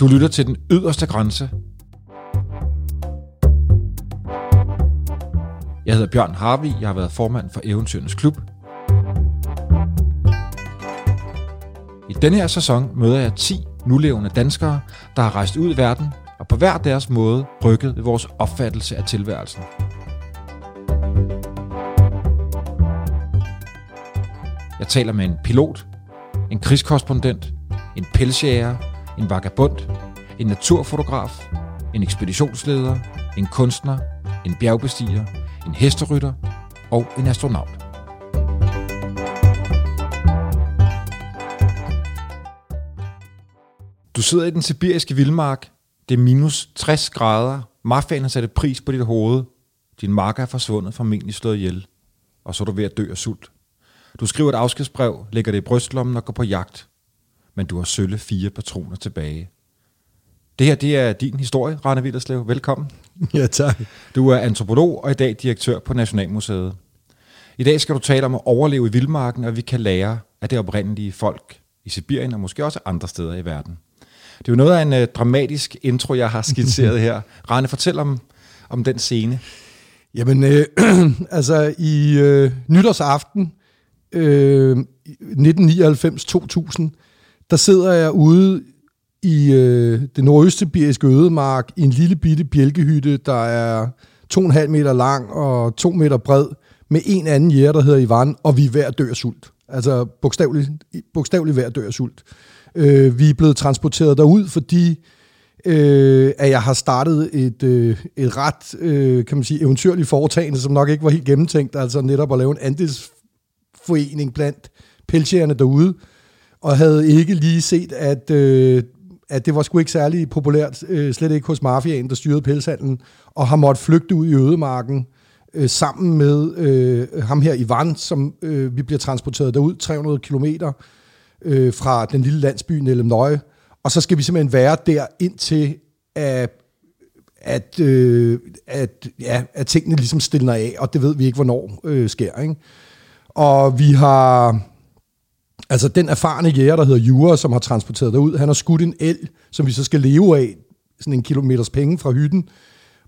Du lytter til den yderste grænse. Jeg hedder Bjørn Harvi, jeg har været formand for Eventyrenes Klub. I denne her sæson møder jeg 10 nulevende danskere, der har rejst ud i verden og på hver deres måde rykket ved vores opfattelse af tilværelsen. Jeg taler med en pilot, en krigskorrespondent, en pelsjæger, en vagabond, en naturfotograf, en ekspeditionsleder, en kunstner, en bjergbestiger, en hesterytter og en astronaut. Du sidder i den sibiriske vildmark. Det er minus 60 grader. Mafiaen har sat et pris på dit hoved. Din marker er forsvundet, formentlig slået ihjel. Og så er du ved at dø af sult. Du skriver et afskedsbrev, lægger det i brystlommen og går på jagt. Men du har sølle fire patroner tilbage. Det her, det er din historie, Rane Villerslev. Velkommen. Ja, tak. Du er antropolog og i dag direktør på Nationalmuseet. I dag skal du tale om at overleve i vildmarken, og vi kan lære af det oprindelige folk i Sibirien og måske også andre steder i verden. Det er jo noget af en uh, dramatisk intro, jeg har skitseret her. Rane, fortæl om, om den scene. Jamen, øh, altså i øh, nytårsaften øh, 1999-2000, der sidder jeg ude i øh, det nordøstsibiriske ødemark i en lille bitte bjælkehytte, der er 2,5 meter lang og 2 meter bred, med en anden jæger, der hedder Ivan, og vi er ved at dø af sult. Altså bogstaveligt, bogstaveligt ved at dø af sult. Øh, vi er blevet transporteret derud, fordi øh, at jeg har startet et, øh, et ret, øh, kan man sige, eventyrligt foretagende, som nok ikke var helt gennemtænkt, altså netop at lave en andelsforening blandt pelsjægerne derude, og havde ikke lige set, at, øh, at det var sgu ikke særlig populært, øh, slet ikke hos mafiaen, der styrede pelshandlen, og har måttet flygte ud i ødemarken øh, sammen med øh, ham her Ivan, som øh, vi bliver transporteret derud 300 kilometer øh, fra den lille landsby Nellemnøje, og så skal vi simpelthen være der indtil at, at, øh, at, ja, at tingene ligesom stiller af, og det ved vi ikke, hvornår øh, sker. Ikke? Og vi har... Altså den erfarne jæger, der hedder Jura, som har transporteret derud, han har skudt en el, som vi så skal leve af, sådan en kilometers penge fra hytten.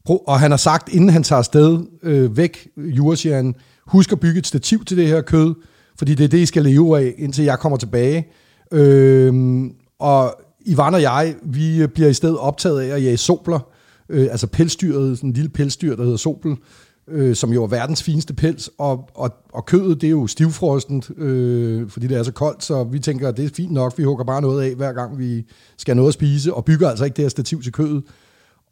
Og han har sagt, inden han tager afsted øh, væk, Jura siger han, husk at bygge et stativ til det her kød, fordi det er det, I skal leve af, indtil jeg kommer tilbage. Øh, og Ivan og jeg, vi bliver i stedet optaget af at jage sobler, øh, altså pelsdyret, sådan en lille pelsdyr, der hedder sobel, øh, som jo er verdens fineste pels, og, og, og kødet, det er jo stivfrostent, øh, fordi det er så koldt, så vi tænker, at det er fint nok, vi hugger bare noget af, hver gang vi skal have noget at spise, og bygger altså ikke det her stativ til kødet.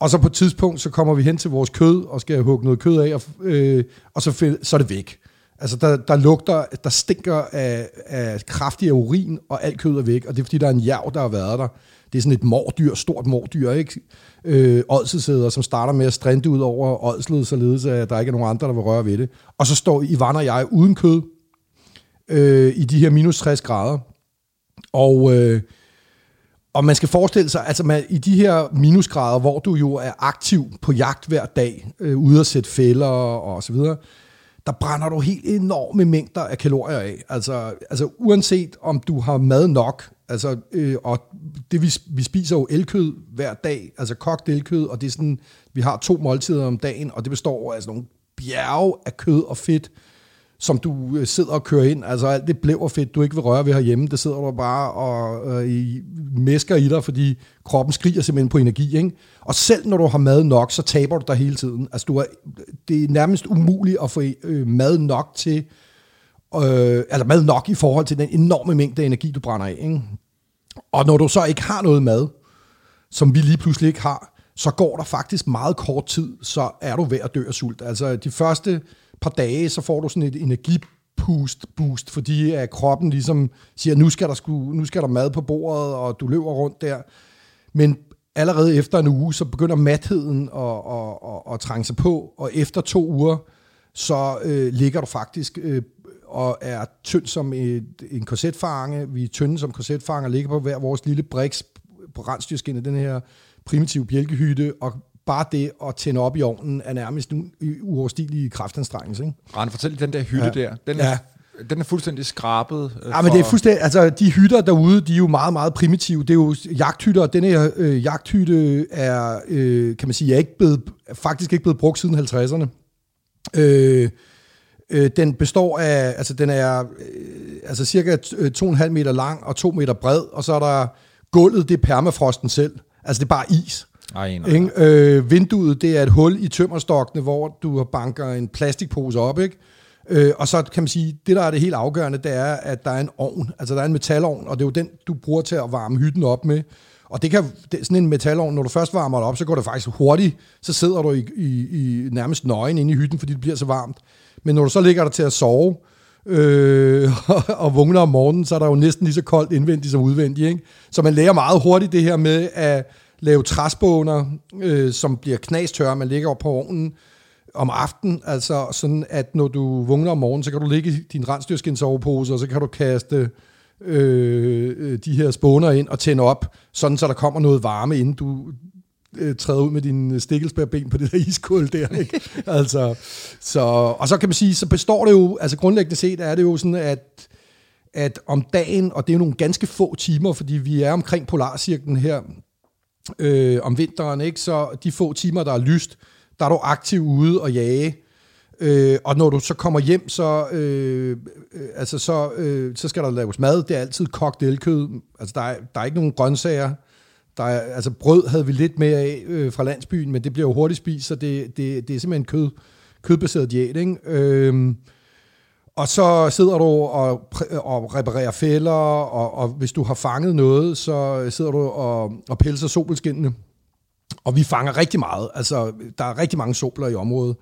Og så på et tidspunkt, så kommer vi hen til vores kød, og skal hugge noget kød af, og, øh, og så, så er det væk. Altså, der, der lugter, der stinker af, af kraftig urin, og alt kød er væk, og det er fordi, der er en jav, der har været der. Det er sådan et mordyr, stort mordyr, ikke? Øh, ådselsæder, som starter med at strinde ud over ådslet, således at der ikke er nogen andre, der vil røre ved det. Og så står Ivan og jeg uden kød øh, i de her minus 60 grader. Og, øh, og man skal forestille sig, altså man, i de her minusgrader, hvor du jo er aktiv på jagt hver dag, øh, ude at sætte fælder og så videre, der brænder du helt enorme mængder af kalorier af. Altså, altså uanset om du har mad nok, altså, øh, og det vi, vi spiser jo elkød hver dag, altså kogt elkød, og det er sådan, vi har to måltider om dagen, og det består af altså nogle bjerge af kød og fedt, som du øh, sidder og kører ind. Altså alt det blev fedt, du ikke vil røre ved herhjemme, det sidder du bare og øh, i, mæsker i dig, fordi kroppen skriger simpelthen på energi. Ikke? Og selv når du har mad nok, så taber du dig hele tiden. Altså du er, det er nærmest umuligt at få øh, mad nok til, øh, eller mad nok i forhold til den enorme mængde energi, du brænder af. Ikke? Og når du så ikke har noget mad, som vi lige pludselig ikke har, så går der faktisk meget kort tid, så er du ved at dø af sult. Altså de første par dage, så får du sådan et energipust, boost, fordi at kroppen ligesom siger, nu skal, der sku, nu skal der mad på bordet, og du løber rundt der. Men allerede efter en uge, så begynder matheden at, at, at, at trænge sig på, og efter to uger, så øh, ligger du faktisk øh, og er tynd som et, en korsetfange. Vi er tynde som korsetfanger, ligger på hver vores lille briks på rensdyrskinnet, den her primitive bjælkehytte, og bare det at tænde op i ovnen er nærmest en uoverstigelig kraftanstrengelse. Ikke? Rane, fortæl den der hytte ja. der. Den ja. den er fuldstændig skrabet. øh, Ja, men det er fuldstændig, altså de hytter derude, de er jo meget, meget primitive. Det er jo jagthytter, og den her øh, jagthytte er, øh, kan man sige, er ikke blevet, faktisk ikke blevet brugt siden 50'erne. Øh, øh, den består af, altså den er øh, altså cirka t- øh, 2,5 meter lang og 2 meter bred, og så er der gulvet, det er permafrosten selv. Altså det er bare is. Ej, nej. Ikke? Øh, vinduet, det er et hul i tømmerstokkene, hvor du banker en plastikpose op, ikke? Øh, og så kan man sige, det der er det helt afgørende, det er, at der er en ovn, altså der er en metalovn, og det er jo den, du bruger til at varme hytten op med. Og det kan, det, sådan en metalovn, når du først varmer det op, så går det faktisk hurtigt, så sidder du i, i, i nærmest nøgen inde i hytten, fordi det bliver så varmt. Men når du så ligger der til at sove, øh, og vågner om morgenen, så er der jo næsten lige så koldt indvendigt som udvendigt. Ikke? Så man lærer meget hurtigt det her med at lave træsbåner, øh, som bliver knastørre, man ligger op på ovnen om aftenen, altså sådan, at når du vågner om morgenen, så kan du ligge i din rensdyrskinsovepose, og så kan du kaste øh, øh de her spåner ind og tænde op, sådan så der kommer noget varme, inden du øh, træder ud med dine stikkelsbærben på det der iskål der. Ikke? altså, så, og så kan man sige, så består det jo, altså grundlæggende set er det jo sådan, at at om dagen, og det er jo nogle ganske få timer, fordi vi er omkring polarcirklen her øh, om vinteren, ikke? så de få timer, der er lyst, der er du aktiv ude og jage. Øh, og når du så kommer hjem, så, øh, øh, altså så, øh, så skal der laves mad. Det er altid kogt elkød. Altså der er, der er ikke nogen grøntsager. Der er, altså brød havde vi lidt mere af øh, fra landsbyen, men det bliver jo hurtigt spist, så det, det, det er simpelthen kød, kødbaseret diæt. Ikke? Øhm, og så sidder du og, og reparerer fælder, og, og hvis du har fanget noget, så sidder du og, og pelser sobelskindene. Og vi fanger rigtig meget. Altså, der er rigtig mange sobler i området.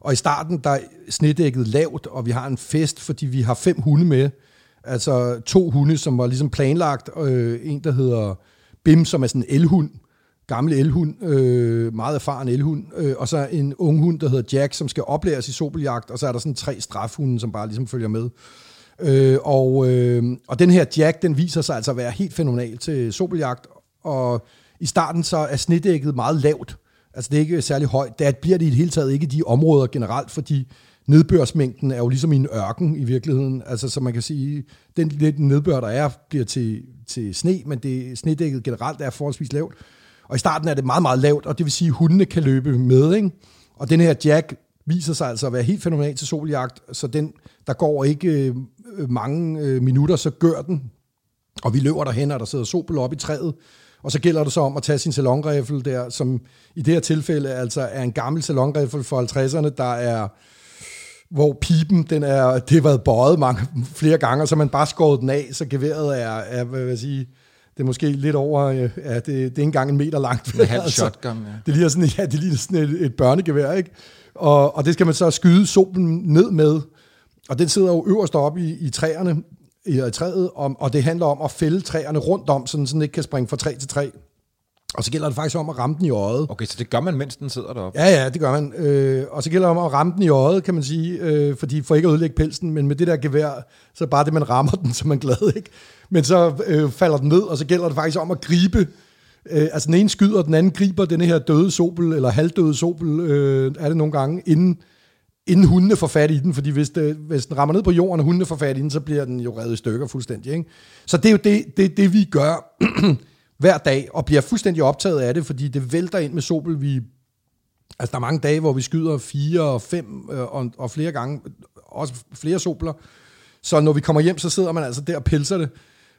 Og i starten, der er snedækket lavt, og vi har en fest, fordi vi har fem hunde med. Altså to hunde, som var ligesom planlagt. Øh, en, der hedder Bim, som er sådan en elhund. Gammel elhund. Øh, meget erfaren elhund. Øh, og så en ung hund, der hedder Jack, som skal oplæres i sobeljagt. Og så er der sådan tre strafhunde, som bare ligesom følger med. Øh, og, øh, og den her Jack, den viser sig altså at være helt fænomenal til sobeljagt. Og i starten så er snedækket meget lavt. Altså det er ikke særlig højt. Det bliver det i det hele taget ikke i de områder generelt, fordi nedbørsmængden er jo ligesom i en ørken i virkeligheden. Altså så man kan sige, den lidt nedbør, der er, bliver til, til sne, men det snedækket generelt er forholdsvis lavt. Og i starten er det meget, meget lavt, og det vil sige, at hundene kan løbe med. Ikke? Og den her Jack viser sig altså at være helt fænomenal til soljagt, så den, der går ikke øh, mange øh, minutter, så gør den. Og vi løber derhen, og der sidder Sobel op i træet, og så gælder det så om at tage sin salonrifle der, som i det her tilfælde altså er en gammel salonrifle fra 50'erne, der er hvor pipen, den er, det har været bøjet mange, flere gange, og så man bare skåret den af, så geværet er, er hvad vil jeg sige, det er måske lidt over, øh, ja, det, det er ikke engang en meter langt. Med halv shotgun, ja. Det ligner sådan, ja, det ligner sådan et, et børnegevær, ikke? Og, og det skal man så skyde solen ned med, og den sidder jo øverst oppe i, i træerne, i, i træet, og, og det handler om at fælde træerne rundt om, sådan, så den ikke kan springe fra træ til træ. Og så gælder det faktisk om at ramme den i øjet. Okay, så det gør man, mens den sidder deroppe? Ja, ja, det gør man. Øh, og så gælder det om at ramme den i øjet, kan man sige, øh, fordi for ikke at ødelægge pelsen, men med det der gevær, så bare det, man rammer den, så man glad, ikke? Men så øh, falder den ned, og så gælder det faktisk om at gribe, øh, altså den ene skyder, den anden griber den her døde sobel, eller halvdøde sobel, øh, er det nogle gange, inden, inden hundene får fat i den, fordi hvis, det, hvis den rammer ned på jorden, og hundene får fat i den, så bliver den jo revet i stykker fuldstændig, ikke? Så det er jo det, det, det vi gør hver dag, og bliver fuldstændig optaget af det, fordi det vælter ind med sobel, vi Altså, der er mange dage, hvor vi skyder fire og fem øh, og, og flere gange, også flere sobler. Så når vi kommer hjem, så sidder man altså der og pilser det.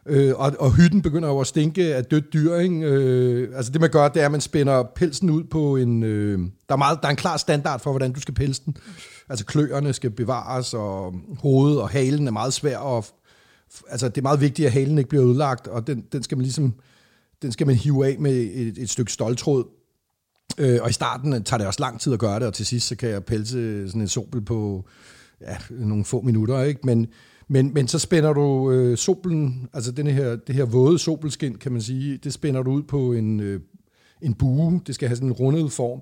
Øh, og, og hytten begynder jo at stinke af dødt dyr. Ikke? Øh, altså det man gør, det er, at man spænder pelsen ud på en... Øh, der, er meget, der er en klar standard for, hvordan du skal pelse den. Altså kløerne skal bevares, og hovedet og halen er meget svær. Og, altså det er meget vigtigt, at halen ikke bliver ødelagt, og den, den skal man ligesom... Den skal man hive af med et, et stykke stoltråd, Øh, og i starten tager det også lang tid at gøre det, og til sidst så kan jeg pelse sådan en sobel på ja, nogle få minutter, ikke? Men, men, men så spænder du øh, sobelen, altså denne her, det her våde sobelskin, kan man sige, det spænder du ud på en, øh, en bue, det skal have sådan en rundet form,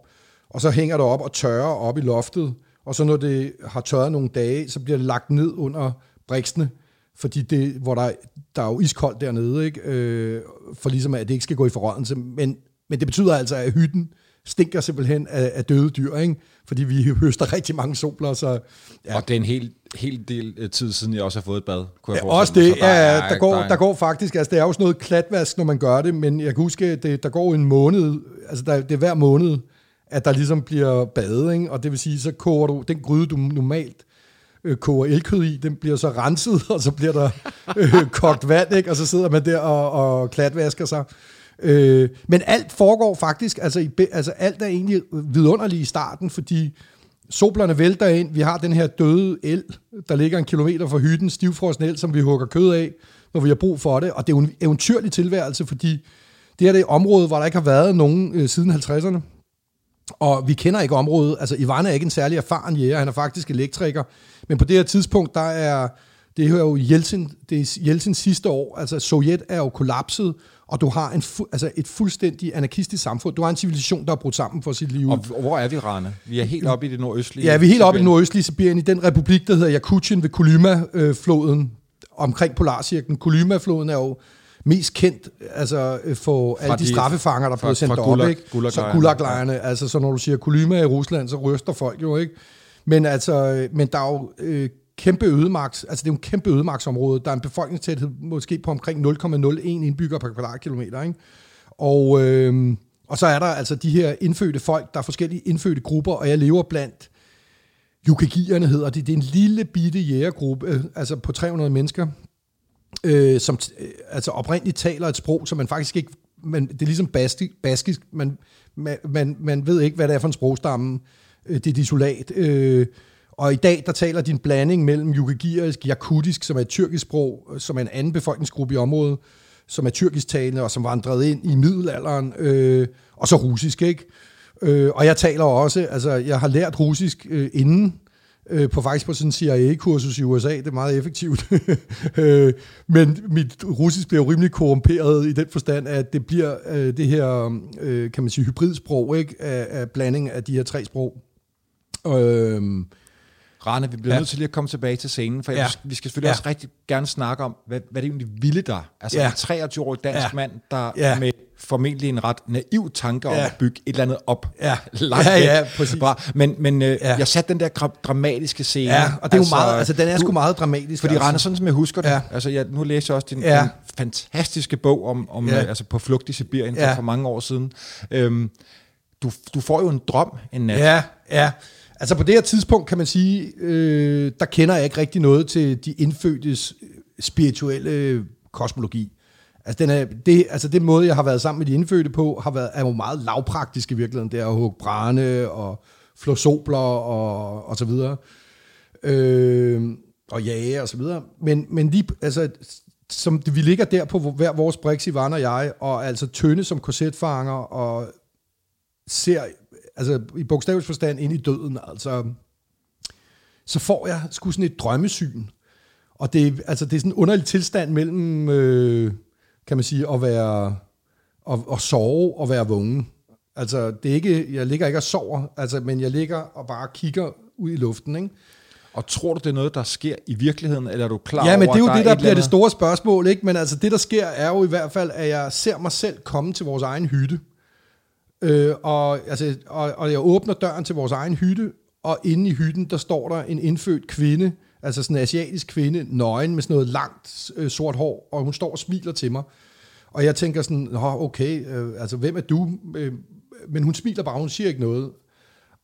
og så hænger det op og tørrer op i loftet, og så når det har tørret nogle dage, så bliver det lagt ned under briksene, fordi det, hvor der, der er jo iskoldt dernede, ikke? Øh, for ligesom at det ikke skal gå i forrådelse, men, men det betyder altså, at hytten stinker simpelthen af, af døde dyr, ikke? fordi vi høster rigtig mange soler, så Ja. Og det er en hel, hel del øh, tid siden, jeg også har fået et bad. Kunne jeg Ja, også mig. det, Så der ja, er- der, går, er- der går faktisk, altså det er jo sådan noget klatvask, når man gør det, men jeg kan huske, det, der går en måned, altså der, det er hver måned, at der ligesom bliver badet, ikke? og det vil sige, så koger du, den gryde, du normalt øh, koger elkød i, den bliver så renset, og så bliver der øh, kogt vand, ikke? og så sidder man der og, og klatvasker sig. Øh, men alt foregår faktisk, altså, i, altså alt er egentlig vidunderligt i starten, fordi soblerne vælter ind, vi har den her døde el, der ligger en kilometer fra hytten, stivfrosten el, som vi hugger kød af, når vi har brug for det, og det er jo en eventyrlig tilværelse, fordi det her det er et område, hvor der ikke har været nogen øh, siden 50'erne, og vi kender ikke området. Altså, Ivan er ikke en særlig erfaren jæger. Han er faktisk elektriker. Men på det her tidspunkt, der er... Det er jo Jeltsin, det er Jeltsins sidste år. Altså, Sovjet er jo kollapset, og du har en fu- altså et fuldstændig anarkistisk samfund. Du har en civilisation, der er brudt sammen for sit liv. Og hvor er vi, Rane? Vi er helt oppe i det nordøstlige. Ja, vi er helt oppe i den nordøstlige Sibirien, i den republik, der hedder Jakutien ved Kolyma-floden, omkring Polarcirklen. Kolyma-floden er jo mest kendt altså, øh, for alle de, de- straffefanger, der fra- blev sendt fra derop. Gulag- ikke? Gulaglejrene. Så gulaglejrene, altså så når du siger Kolyma i Rusland, så ryster folk jo, ikke? Men altså, øh, men der er jo øh, kæmpe ødemarks, altså det er jo en kæmpe ødemarksområde. Der er en befolkningstæthed måske på omkring 0,01 indbygger per kvadratkilometer, ikke? Og, øh, og så er der altså de her indfødte folk, der er forskellige indfødte grupper, og jeg lever blandt Yukagierne hedder det. Det er en lille bitte jægergruppe, øh, altså på 300 mennesker, øh, som t- øh, altså oprindeligt taler et sprog, som man faktisk ikke, man, det er ligesom basti, baskisk, man, man, man, man ved ikke, hvad det er for en sprogstamme, øh, det er disolat. Øh, og i dag, der taler din blanding mellem yukagirisk, jakutisk, som er et tyrkisk sprog, øh, som er en anden befolkningsgruppe i området, som er tyrkisk talende, og som vandrede ind i middelalderen, øh, og så russisk, ikke? Øh, og jeg taler også, altså jeg har lært russisk øh, inden, øh, på faktisk på sådan en CIA-kursus i USA, det er meget effektivt. øh, men mit russisk bliver jo rimelig korrumperet i den forstand, at det bliver øh, det her, øh, kan man sige, hybridsprog, ikke? Af, af blanding af de her tre sprog. Øh, Rane, vi bliver Ja. nødt til lige at komme tilbage til scenen, for Ja. ja. vi skal selvfølgelig Ja. også rigtig gerne snakke om, hvad, hvad det egentlig ville der. Altså Ja. en 23-årig dansk Ja. mand, der Ja. med formentlig en ret naiv tanke om Ja. at bygge et eller andet op. Ja. langt Ja, væk ja, præcis. Fra. Men, men øh, Ja. jeg satte den der dramatiske scene. ja, og det er jo meget, altså den er sgu meget dramatisk. Fordi altså. Rane, sådan som jeg husker det, Ja. altså jeg, nu læser jeg også din, Ja. din fantastiske bog om, om Ja. ja. altså på flugt i Sibirien Ja. for, for mange år siden. Øhm, du, du får jo en drøm en nat. Ja, ja. Altså på det her tidspunkt kan man sige, øh, der kender jeg ikke rigtig noget til de indfødtes øh, spirituelle øh, kosmologi. Altså den, er, det, altså den måde, jeg har været sammen med de indfødte på, har været, er jo meget lavpraktisk i virkeligheden. Det er at hugge brænde og flå sobler og, og så videre. Øh, og jage og så videre. Men, men lige, altså, som vi ligger der på hver vores brix, Ivan og jeg, og altså tynde som korsetfanger, og ser altså i bogstavelig forstand ind i døden, altså, så får jeg sgu sådan et drømmesyn. Og det, er- altså, det er sådan en underlig tilstand mellem, øh, kan man sige, at være at, at sove og være vågen. Altså, det er ikke, jeg ligger ikke og sover, altså, men jeg ligger og bare kigger ud i luften, ikke? Og tror du, det er noget, der sker i virkeligheden, eller er du klar Ja, over, men det er jo det, et der eller bliver det andet- store spørgsmål, ikke? Men altså, det, der sker, er jo i hvert fald, at jeg ser mig selv komme til vores egen hytte. Øh, og, altså, og, og jeg åbner døren til vores egen hytte, og inde i hytten, der står der en indfødt kvinde, altså sådan en asiatisk kvinde, nøgen med sådan noget langt øh, sort hår, og hun står og smiler til mig. Og jeg tænker sådan, Nå, okay, øh, altså hvem er du? Øh, men hun smiler bare, hun siger ikke noget.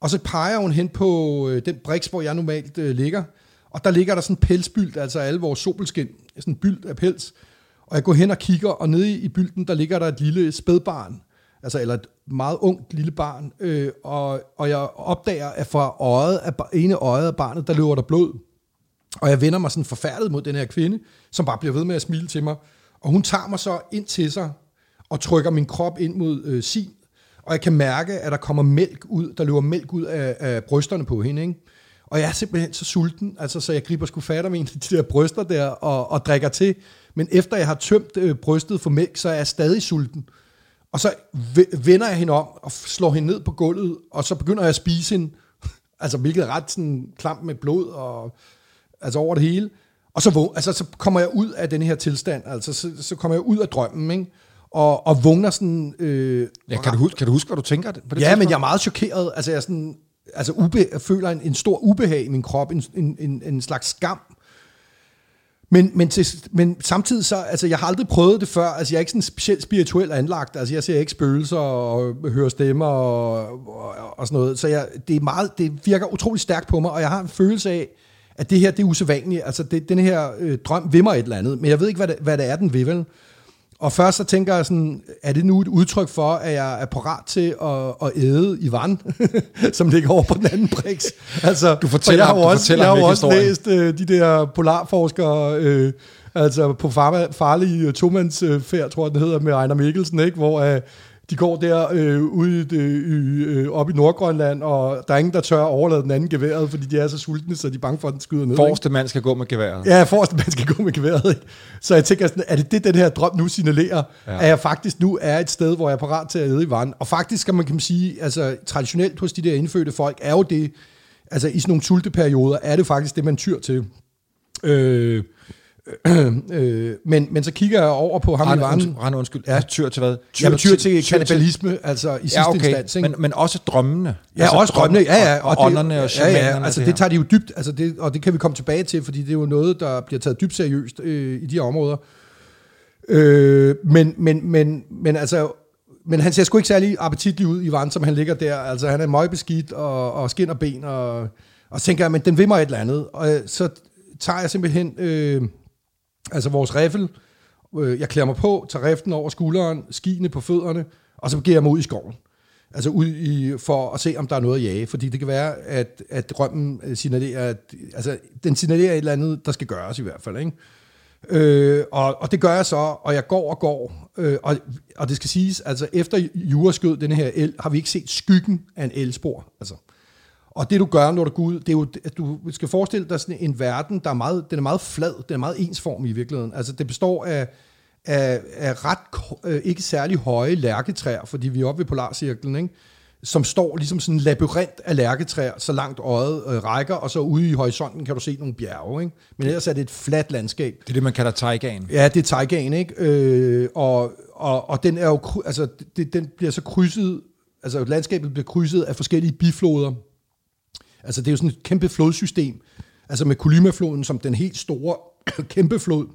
Og så peger hun hen på øh, den briks, hvor jeg normalt øh, ligger. Og der ligger der sådan en pelsbyld, altså alle vores sobelskin, sådan en byld af pels. Og jeg går hen og kigger, og nede i, i bylden, der ligger der et lille spædbarn. Altså, eller et meget ungt lille barn. Øh, og, og jeg opdager, at fra øjet af, ene øjet af barnet, der løber der blod. Og jeg vender mig sådan forfærdet mod den her kvinde, som bare bliver ved med at smile til mig. Og hun tager mig så ind til sig, og trykker min krop ind mod øh, sin. Og jeg kan mærke, at der kommer mælk ud, der løber mælk ud af, af brysterne på hende, ikke? Og jeg er simpelthen så sulten, altså, så jeg griber sgu fat om en af de der bryster der, og, og drikker til. Men efter jeg har tømt øh, brystet for mælk, så er jeg stadig sulten. Og så ve- vender jeg hende om, og slår hende ned på gulvet, og så begynder jeg at spise hende. altså, hvilket er ret sådan klamt med blod, og altså over det hele. Og så, altså, så kommer jeg ud af den her tilstand, altså så, så kommer jeg ud af drømmen, ikke? og, og vågner sådan... Øh, Ja, kan, du huske, kan du huske, hvad du tænker på det ja, men tidspunkt? jeg er meget chokeret. Altså, jeg, er sådan, altså ube, jeg føler en, en stor ubehag i min krop, en, en, en, en slags skam. Men, men, til, men samtidig så, altså jeg har aldrig prøvet det før, altså jeg er ikke sådan specielt spirituel anlagt, altså jeg ser ikke spøgelser og hører stemmer og, og, og sådan noget, så jeg, det, er meget, det virker utrolig stærkt på mig, og jeg har en følelse af, at det her, det er usædvanligt, altså det, den her øh, drøm vimmer mig et eller andet, men jeg ved ikke, hvad det, hvad det er, den vil vel. Og først så tænker jeg sådan, er det nu et udtryk for, at jeg er parat til at, at æde i vand, som ligger over på den anden briks? Altså, Du for fortæller jeg har ham- jo du også, fortæller jeg har også historien. læst øh, de der polarforskere, øh, altså på farlige øh, tomandsfærd, tror jeg den hedder, med Ejner Mikkelsen, ikke? hvor øh, de går der øh, ude det, øh, op i Nordgrønland, og der er ingen, der tør at overlade den anden geværet, fordi de er så sultne, så de er bange for, at den skyder ned. Forreste mand skal gå med geværet. Ja, forrest, man skal gå med geværet. Ikke? Så jeg tænker sådan, er det det, den her drøm nu signalerer? Ja. At jeg faktisk nu er et sted, hvor jeg er parat til at æde i vand. Og faktisk skal man kan man sige, altså traditionelt hos de der indfødte folk, er jo det, altså i sådan nogle sulteperioder, er det faktisk det, man tyr til. Øh, øh, øh, men, men så kigger jeg over på ham i Rand, vandet. undskyld. Ja. Tyr til hvad? Jamen, tyr til kannibalisme, altså i sidste Ja, okay. instans. Ikke? Men, men også drømmene. Ja, altså også drømmene, ja, ja. Og, og det- ånderne og ja, ja, altså det, her. tager de jo dybt, altså det, og det kan vi komme tilbage til, fordi det er jo noget, der bliver taget dybt seriøst øh, i de områder. Øh, men, men, men, men altså, men han ser sgu ikke særlig appetitlig ud i vand, som han ligger der. Altså han er møgbeskidt og, og skin og ben, og, og så tænker jeg, men den vil mig et eller andet. Og øh, så tager jeg simpelthen øh, altså vores riffel, øh, jeg klæder mig på, tager riften over skulderen, skiene på fødderne, og så begiver jeg mig ud i skoven. Altså ud i, for at se, om der er noget at jage. Fordi det kan være, at, at drømmen øh, signalerer, at, altså, den signalerer et eller andet, der skal gøres i hvert fald. Ikke? Øh, og, og det gør jeg så, og jeg går og går. Øh, og, og det skal siges, altså efter Jura skød den her el, har vi ikke set skyggen af en elspor. Altså. Og det du gør, når du går ud, det er jo, at du skal forestille dig sådan en verden, der er meget, den er meget flad, den er meget ensformig i virkeligheden. Altså det består af, af, af ret øh, ikke særlig høje lærketræer, fordi vi er oppe ved Polarcirklen, ikke? som står ligesom sådan en labyrint af lærketræer, så langt øjet øh, rækker, og så ude i horisonten kan du se nogle bjerge. Ikke? Men ellers er det et fladt landskab. Det er det, man kalder taigaen. Ja, det er taigaen, ikke? Øh, og, og, og den er jo, altså, det, den bliver så krydset, altså landskabet bliver krydset af forskellige bifloder. Altså det er jo sådan et kæmpe flodsystem, altså med Kolymafloden som den helt store kæmpe flod.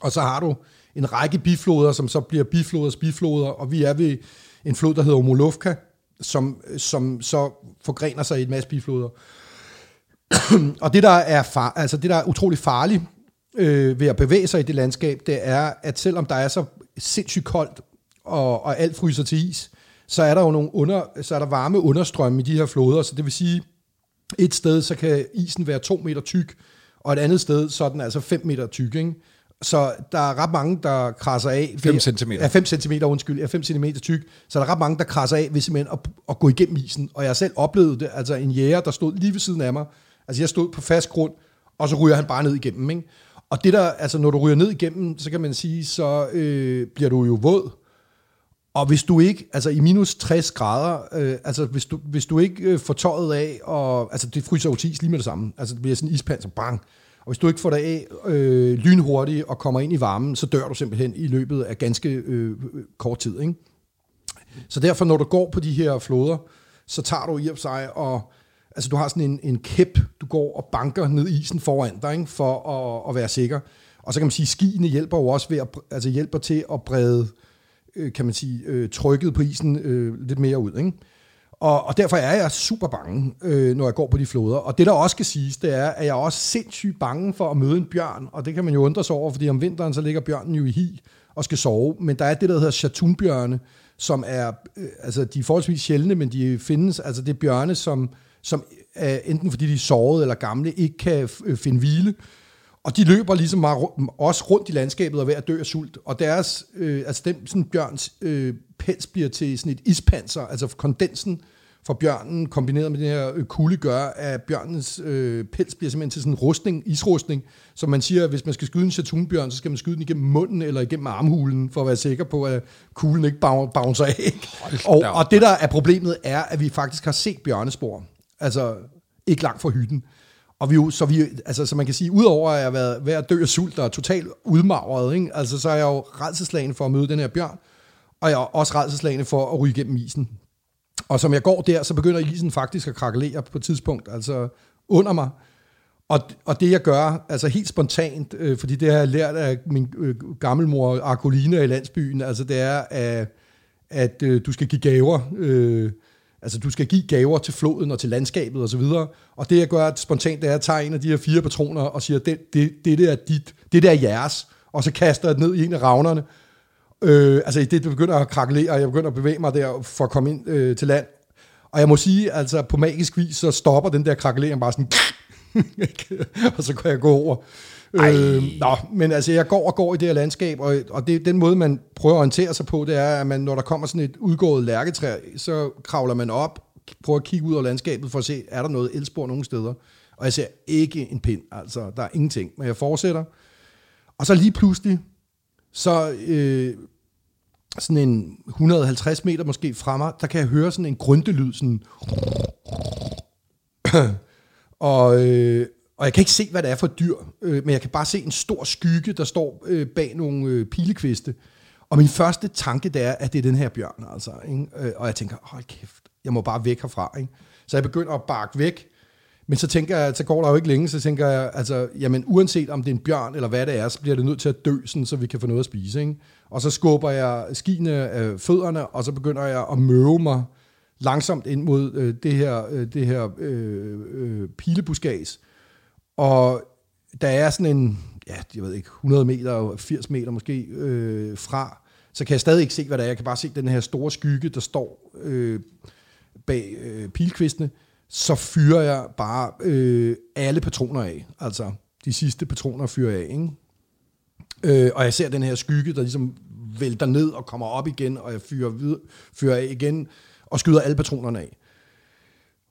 Og så har du en række bifloder, som så bliver bifloders bifloder, og vi er ved en flod, der hedder Omolovka, som, som så forgrener sig i en masse bifloder. og det der, er far, altså det, der er utrolig farligt øh, ved at bevæge sig i det landskab, det er, at selvom der er så sindssygt koldt, og, og alt fryser til is, så er der jo nogle under, så er der varme understrømme i de her floder, så det vil sige, et sted, så kan isen være to meter tyk, og et andet sted, så er den altså 5 meter tyk. Ikke? Så der er ret mange, der krasser af. Fem ved- centimeter. Ja, 5 cm, undskyld. Ja, 5 cm tyk. Så der er ret mange, der krasser af ved simpelthen at, at gå igennem isen. Og jeg selv oplevet det. Altså en jæger, der stod lige ved siden af mig. Altså jeg stod på fast grund, og så ryger han bare ned igennem. Ikke? Og det der, altså når du ryger ned igennem, så kan man sige, så øh, bliver du jo våd. Og hvis du ikke, altså i minus 60 grader, øh, altså hvis du, hvis du ikke øh, får tøjet af, og, altså det fryser jo tis lige med det samme, altså det bliver sådan en ispanser, bang. Og hvis du ikke får det af øh, lynhurtigt og kommer ind i varmen, så dør du simpelthen i løbet af ganske øh, kort tid. Ikke? Så derfor, når du går på de her floder, så tager du i og sig, og altså du har sådan en, en kæp, du går og banker ned i isen foran dig, ikke? for at, at være sikker. Og så kan man sige, at skiene hjælper jo også ved at, altså hjælper til at brede, øh, Øh, kan man sige, øh, trykket på isen øh, lidt mere ud. Ikke? Og, og derfor er jeg super bange, øh, når jeg går på de floder. Og det, der også skal siges, det er, at jeg er også sindssygt bange for at møde en bjørn. Og det kan man jo undre sig over, fordi om vinteren, så ligger bjørnen jo i hi og skal sove. Men der er det, der hedder chatunbjørne, som er, øh, altså de er forholdsvis sjældne, men de findes, altså det er bjørne, som, som er, enten fordi de er sårede eller gamle, ikke kan øh, finde hvile. Og de løber ligesom også rundt i landskabet og er ved at dø af sult. Og deres, øh, altså den sådan bjørns øh, pels bliver til sådan et ispanser, altså kondensen fra bjørnen kombineret med den her øh, kulde gør, at bjørnens øh, pels bliver simpelthen til sådan en rustning, isrustning. Så man siger, at hvis man skal skyde en chatunbjørn, så skal man skyde den igennem munden eller igennem armhulen, for at være sikker på, at kuglen ikke boun- bouncer af. Og, og det der er problemet er, at vi faktisk har set bjørnespor. Altså ikke langt fra hytten. Og vi jo, så, vi, altså, så man kan sige, udover at jeg har været ved at dø af sult og totalt udmagret, ikke? Altså, så er jeg jo redselslagende for at møde den her bjørn, og jeg er også redselslagende for at ryge igennem isen. Og som jeg går der, så begynder isen faktisk at krakelere på et tidspunkt, altså under mig. Og, og det jeg gør, altså helt spontant, øh, fordi det har jeg lært af min øh, gammelmor Arcolina i landsbyen, altså det er, at, at øh, du skal give gaver. Øh, altså du skal give gaver til floden og til landskabet osv. Og, og det jeg gør spontant, det er at tager en af de her fire patroner og siger, det, det, det, er dit, det der er jeres. Og så kaster jeg det ned i en af ravnerne. Øh, altså det, det begynder at krakelere, og jeg begynder at bevæge mig der for at komme ind øh, til land. Og jeg må sige, altså på magisk vis, så stopper den der krakelering bare sådan, og så kan jeg gå over. Øh, nå, men altså, jeg går og går i det her landskab, og, og det, den måde, man prøver at orientere sig på, det er, at man, når der kommer sådan et udgået lærketræ, så kravler man op, prøver at kigge ud over landskabet for at se, er der noget elspor nogen steder. Og jeg ser ikke en pind, altså, der er ingenting. Men jeg fortsætter. Og så lige pludselig, så øh, sådan en 150 meter måske fremme, der kan jeg høre sådan en grøntelyd, sådan og, øh, og jeg kan ikke se, hvad det er for et dyr, øh, men jeg kan bare se en stor skygge, der står øh, bag nogle øh, pilekviste. Og min første tanke, det er, at det er den her bjørn, altså. Ikke? Øh, og jeg tænker, hold kæft, jeg må bare væk herfra. Ikke? Så jeg begynder at bakke væk, men så tænker jeg, så går der jo ikke længe, så tænker jeg, altså, jamen uanset om det er en bjørn eller hvad det er, så bliver det nødt til at dø, sådan, så vi kan få noget at spise. Ikke? Og så skubber jeg skiene af fødderne, og så begynder jeg at møve mig langsomt ind mod øh, det her, øh, det her øh, øh, pilebuskads. Og der er sådan en, ja, jeg ved ikke, 100 meter, 80 meter måske øh, fra, så kan jeg stadig ikke se, hvad der er. Jeg kan bare se den her store skygge, der står øh, bag øh, pilkvistene. Så fyrer jeg bare øh, alle patroner af. Altså, de sidste patroner fyrer jeg af, ikke? Øh, og jeg ser den her skygge, der ligesom vælter ned og kommer op igen, og jeg fyrer, vid- fyrer af igen, og skyder alle patronerne af.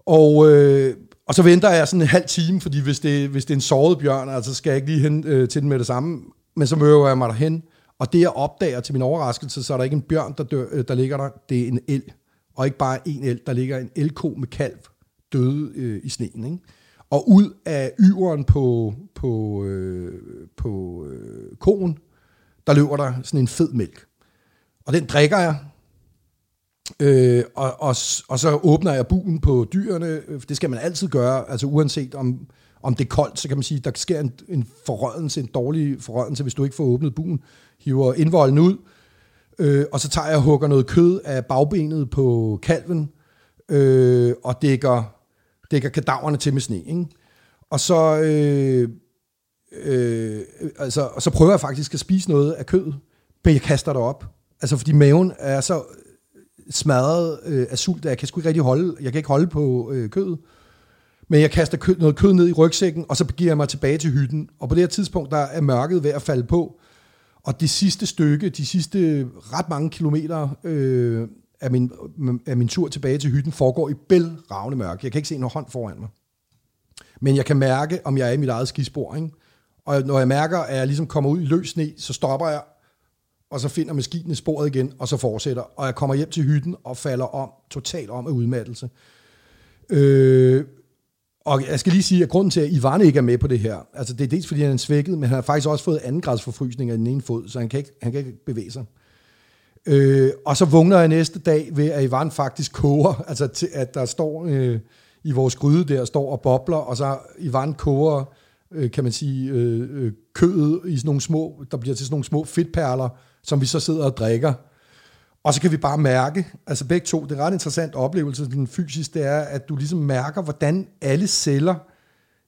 Og, øh, og så venter jeg sådan en halv time, fordi hvis det, hvis det er en såret bjørn, altså skal jeg ikke lige hen øh, til den med det samme, men så møder jeg mig derhen, og det jeg opdager til min overraskelse, så er der ikke en bjørn, der, dør, øh, der ligger der, det er en el. Og ikke bare en el, der ligger en elko med kalv døde øh, i sneen. Ikke? Og ud af yveren på, på, øh, på øh, koen, der løber der sådan en fed mælk. Og den drikker jeg, øh, og, og, og så åbner jeg buen på dyrene. Det skal man altid gøre, altså uanset om, om det er koldt, så kan man sige, der sker en, en forrødelse, en dårlig forrødelse, hvis du ikke får åbnet buen. Hiver indvolden ud, øh, og så tager jeg og hugger noget kød af bagbenet på kalven, øh, og dækker, dækker kadaverne til med sne. Ikke? Og så, øh, øh, altså, og så prøver jeg faktisk at spise noget af kødet, men jeg kaster det op. Altså fordi maven er så smadret øh, af sult, jeg kan sgu ikke rigtig holde, jeg kan ikke holde på øh, kødet. Men jeg kaster kød, noget kød ned i rygsækken, og så begiver jeg mig tilbage til hytten. Og på det her tidspunkt, der er mørket ved at falde på. Og det sidste stykke, de sidste ret mange kilometer øh, af, min, af min tur tilbage til hytten, foregår i bælragende mørke. Jeg kan ikke se nogen hånd foran mig. Men jeg kan mærke, om jeg er i mit eget skispor. Ikke? Og når jeg mærker, at jeg ligesom kommer ud i løs sne, så stopper jeg, og så finder maskinen sporet igen, og så fortsætter. Og jeg kommer hjem til hytten og falder om, totalt om af udmattelse. Øh, og jeg skal lige sige, at grunden til, at Ivan ikke er med på det her, altså det er dels fordi, han er svækket, men han har faktisk også fået anden grads forfrysning af den ene fod, så han kan ikke, han kan ikke bevæge sig. Øh, og så vågner jeg næste dag ved, at Ivan faktisk koger, altså til, at der står øh, i vores gryde der, står og bobler, og så Ivan koger, øh, kan man sige, øh, øh, kødet i sådan nogle små, der bliver til sådan nogle små fedtperler, som vi så sidder og drikker. Og så kan vi bare mærke, altså begge to, det er ret interessant oplevelse, den fysisk, det er, at du ligesom mærker, hvordan alle celler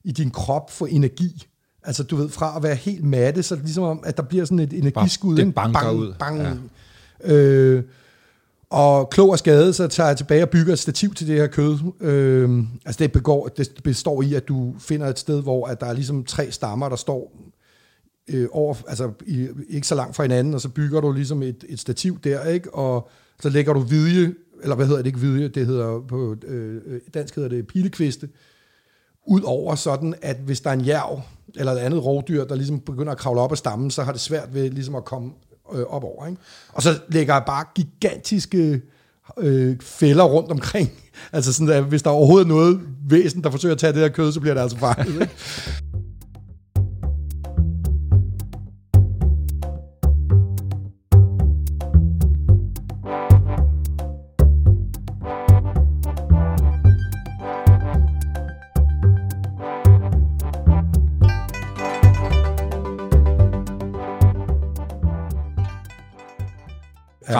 i din krop får energi. Altså du ved, fra at være helt matte, så er det ligesom om, at der bliver sådan et energiskud. Den banker bang, ud. Bang. Ja. Øh, og klog og skade, så tager jeg tilbage og bygger et stativ til det her kød. Øh, altså det, begår, det består i, at du finder et sted, hvor at der er ligesom tre stammer, der står øh, over, altså i, ikke så langt fra hinanden, og så bygger du ligesom et, et stativ der, ikke? og så lægger du vidje, eller hvad hedder det ikke vidje, det hedder på øh, øh, dansk hedder det pilekviste, ud over sådan, at hvis der er en jerv, eller et andet rovdyr, der ligesom begynder at kravle op af stammen, så har det svært ved ligesom at komme øh, op over. Ikke? Og så lægger jeg bare gigantiske øh, fælder rundt omkring. Altså sådan, at hvis der er overhovedet noget væsen, der forsøger at tage det her kød, så bliver det altså fanget.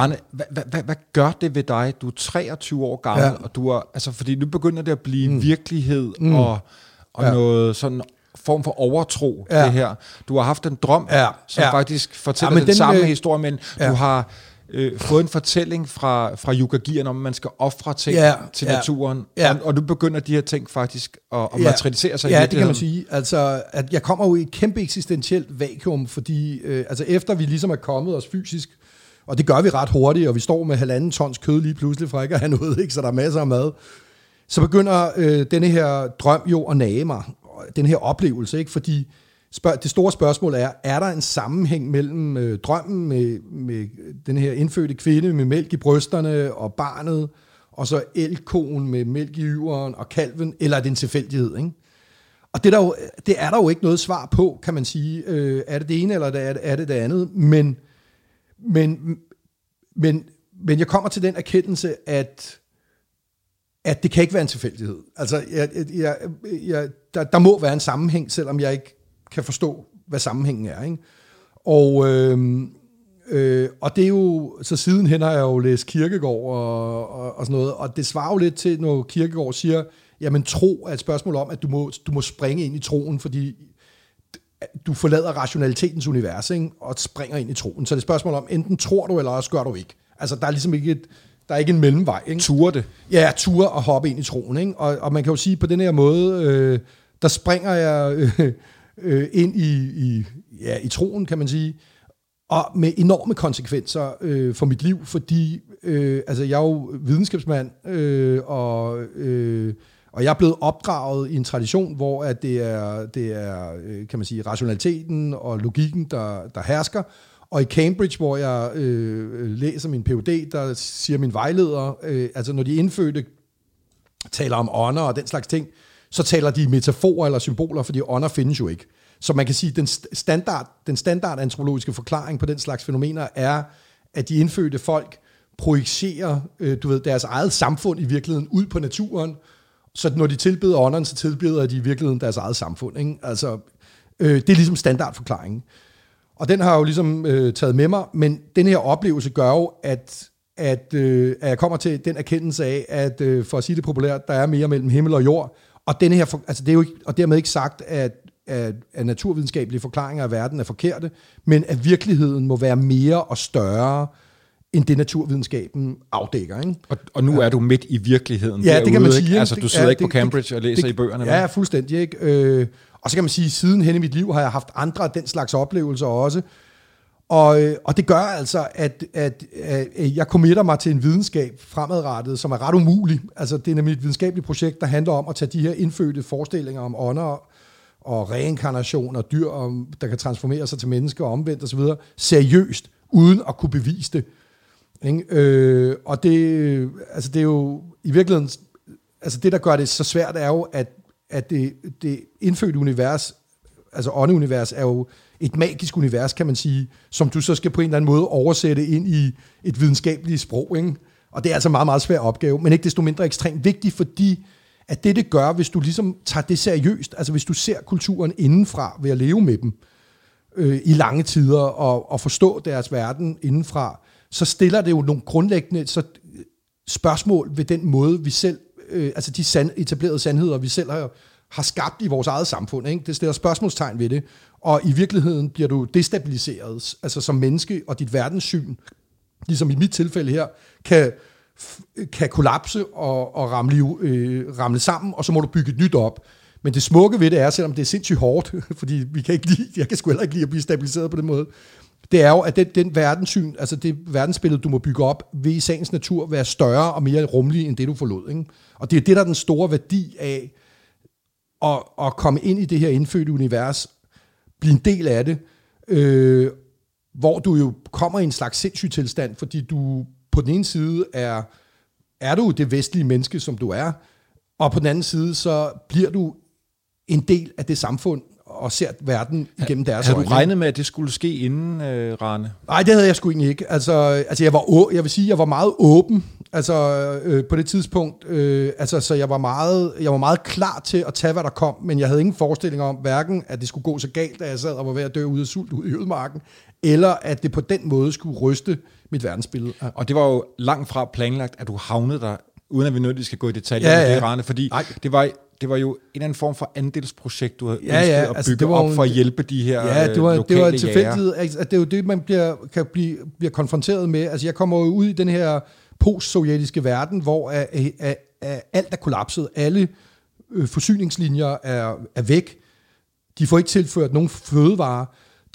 Rane, hvad, hvad, hvad, hvad gør det ved dig? Du er 23 år gammel, Ja. og du er, altså, fordi nu begynder det at blive mm. virkelighed mm. og, og Ja. noget sådan form for overtro, Ja. det her. Du har haft en drøm, Ja. som Ja. faktisk fortæller Ja, men den, den, samme øh, historie, men ja. du har øh, fået en fortælling fra, fra yogagieren om, at man skal ofre ting Ja. til Ja. naturen, Ja. og, og nu begynder de her ting faktisk at, at Ja. materialisere sig i Ja, det kan man sige. Altså, at jeg kommer jo i et kæmpe eksistentielt vakuum, fordi øh, altså efter vi ligesom er kommet os fysisk, og det gør vi ret hurtigt, og vi står med halvanden tons kød lige pludselig fra ikke at have noget, ikke? så der er masser af mad, så begynder øh, denne her drøm jo at nage mig, den her oplevelse, ikke? fordi spørg, det store spørgsmål er, er der en sammenhæng mellem øh, drømmen med, med den her indfødte kvinde med mælk i brysterne og barnet, og så elkoen med mælk i yveren og kalven, eller er det en tilfældighed? Ikke? Og det der jo, det er der jo ikke noget svar på, kan man sige. Øh, er det det ene, eller er det, er det det andet? Men, men, men, men jeg kommer til den erkendelse, at, at det kan ikke være en tilfældighed. Altså, jeg, jeg, jeg, der, der må være en sammenhæng, selvom jeg ikke kan forstå, hvad sammenhængen er. Ikke? Og, øh, øh, og det er jo, så sidenhen har jeg jo læst Kirkegaard og, og, og sådan noget, og det svarer jo lidt til, når Kirkegaard siger, jamen tro er et spørgsmål om, at du må, du må springe ind i troen, fordi du forlader rationalitetens univers, ikke? og springer ind i troen. Så det er et spørgsmål om, enten tror du, eller også gør du ikke. Altså, der er ligesom ikke, et, der er ikke en mellemvej. Ikke? Ture det. Ja, ture og hoppe ind i troen. Ikke? Og, og man kan jo sige, på den her måde, øh, der springer jeg øh, øh, ind i, i, ja, i troen, kan man sige, og med enorme konsekvenser øh, for mit liv, fordi øh, altså, jeg er jo videnskabsmand, øh, og, øh, og jeg er blevet opdraget i en tradition, hvor at det er, det er øh, kan man sige, rationaliteten og logikken, der, der hersker, og i Cambridge, hvor jeg øh, læser min PhD, der siger min vejleder, øh, altså når de indfødte taler om ånder og den slags ting, så taler de metaforer eller symboler, fordi ånder findes jo ikke. Så man kan sige, at den standard, den standard antropologiske forklaring på den slags fænomener er, at de indfødte folk projicerer øh, du ved, deres eget samfund i virkeligheden ud på naturen, så når de tilbeder ånderne, så tilbeder de i virkeligheden deres eget samfund. Ikke? Altså, øh, det er ligesom standardforklaringen. Og den har jeg jo ligesom øh, taget med mig, men den her oplevelse gør jo, at, at, øh, at jeg kommer til den erkendelse af, at øh, for at sige det populært, der er mere mellem himmel og jord. Og, denne her, altså det er jo ikke, og dermed ikke sagt, at, at, at naturvidenskabelige forklaringer af verden er forkerte, men at virkeligheden må være mere og større, end det naturvidenskaben afdækker. Ikke? Og, og nu ja. er du midt i virkeligheden Ja, det kan man derude, sige. Ikke? Altså, Det- du sidder ja, ikke på det- det- Cambridge og læser det- i bøgerne. Ja, vel? fuldstændig. Ikke? Øh, og så kan man sige, at siden hen i mit liv har jeg haft andre af den slags oplevelser også. Og, øh, og det gør altså, at, at, at jeg committer mig til en videnskab fremadrettet, som er ret umulig. Altså, det er nemlig et videnskabeligt projekt, der handler om at tage de her indfødte forestillinger om ånder og reinkarnation og dyr, der kan transformere sig til mennesker og omvendt osv., seriøst, uden at kunne bevise det. Ikke? Øh, og det, altså det er jo i virkeligheden, altså det der gør det så svært er jo, at, at det, det indfødte univers, altså åndeunivers, er jo et magisk univers, kan man sige, som du så skal på en eller anden måde oversætte ind i et videnskabeligt sprog. Ikke? Og det er altså en meget, meget svær opgave, men ikke desto mindre ekstremt vigtigt, fordi at det, det gør, hvis du ligesom tager det seriøst, altså hvis du ser kulturen indenfra ved at leve med dem, øh, i lange tider og, og forstå deres verden indenfra, så stiller det jo nogle grundlæggende så, øh, spørgsmål ved den måde, vi selv, øh, altså de sand, etablerede sandheder, vi selv har, har skabt i vores eget samfund. Ikke? Det stiller spørgsmålstegn ved det, og i virkeligheden bliver du destabiliseret, altså som menneske, og dit verdenssyn, ligesom i mit tilfælde her, kan, f- kan kollapse og, og ramle, øh, ramle sammen, og så må du bygge et nyt op. Men det smukke ved det er, selvom det er sindssygt hårdt, fordi vi kan ikke lide, jeg kan sgu heller ikke lide at blive stabiliseret på den måde, det er jo, at den, den verdenssyn, altså det verdensbillede, du må bygge op, vil i sagens natur være større og mere rummelig, end det du forlod. Ikke? Og det er det, der er den store værdi af at, at komme ind i det her indfødte univers, blive en del af det, øh, hvor du jo kommer i en slags sindssyg tilstand, fordi du på den ene side er er du det vestlige menneske, som du er, og på den anden side, så bliver du en del af det samfund, og ser verden igennem deres Havde du øjne. regnet med, at det skulle ske inden, øh, Rane? Nej, det havde jeg sgu egentlig ikke. Altså, altså jeg, var, jeg vil sige, jeg var meget åben altså, øh, på det tidspunkt. Øh, altså, så jeg var, meget, jeg var meget klar til at tage, hvad der kom, men jeg havde ingen forestilling om, hverken at det skulle gå så galt, at jeg sad og var ved at dø ude af sult ude i ødemarken, eller at det på den måde skulle ryste mit verdensbillede. Ja. Og det var jo langt fra planlagt, at du havnede der, uden at vi nødvendigvis skal gå i detaljer Ja, med ja. det, Rane, fordi Nej. det var, det var jo en eller anden form for andelsprojekt, du havde Ja, ønsket ja, at altså, bygge det var op for at hjælpe de her Ja, det var, øh, det var lokale tilfældighed. Altså, at det er jo det, man bliver, kan blive, bliver konfronteret med. Altså, jeg kommer jo ud i den her post-sovjetiske verden, hvor at, at, at alt er kollapset. Alle øh, forsyningslinjer er, er væk. De får ikke tilført nogen fødevarer.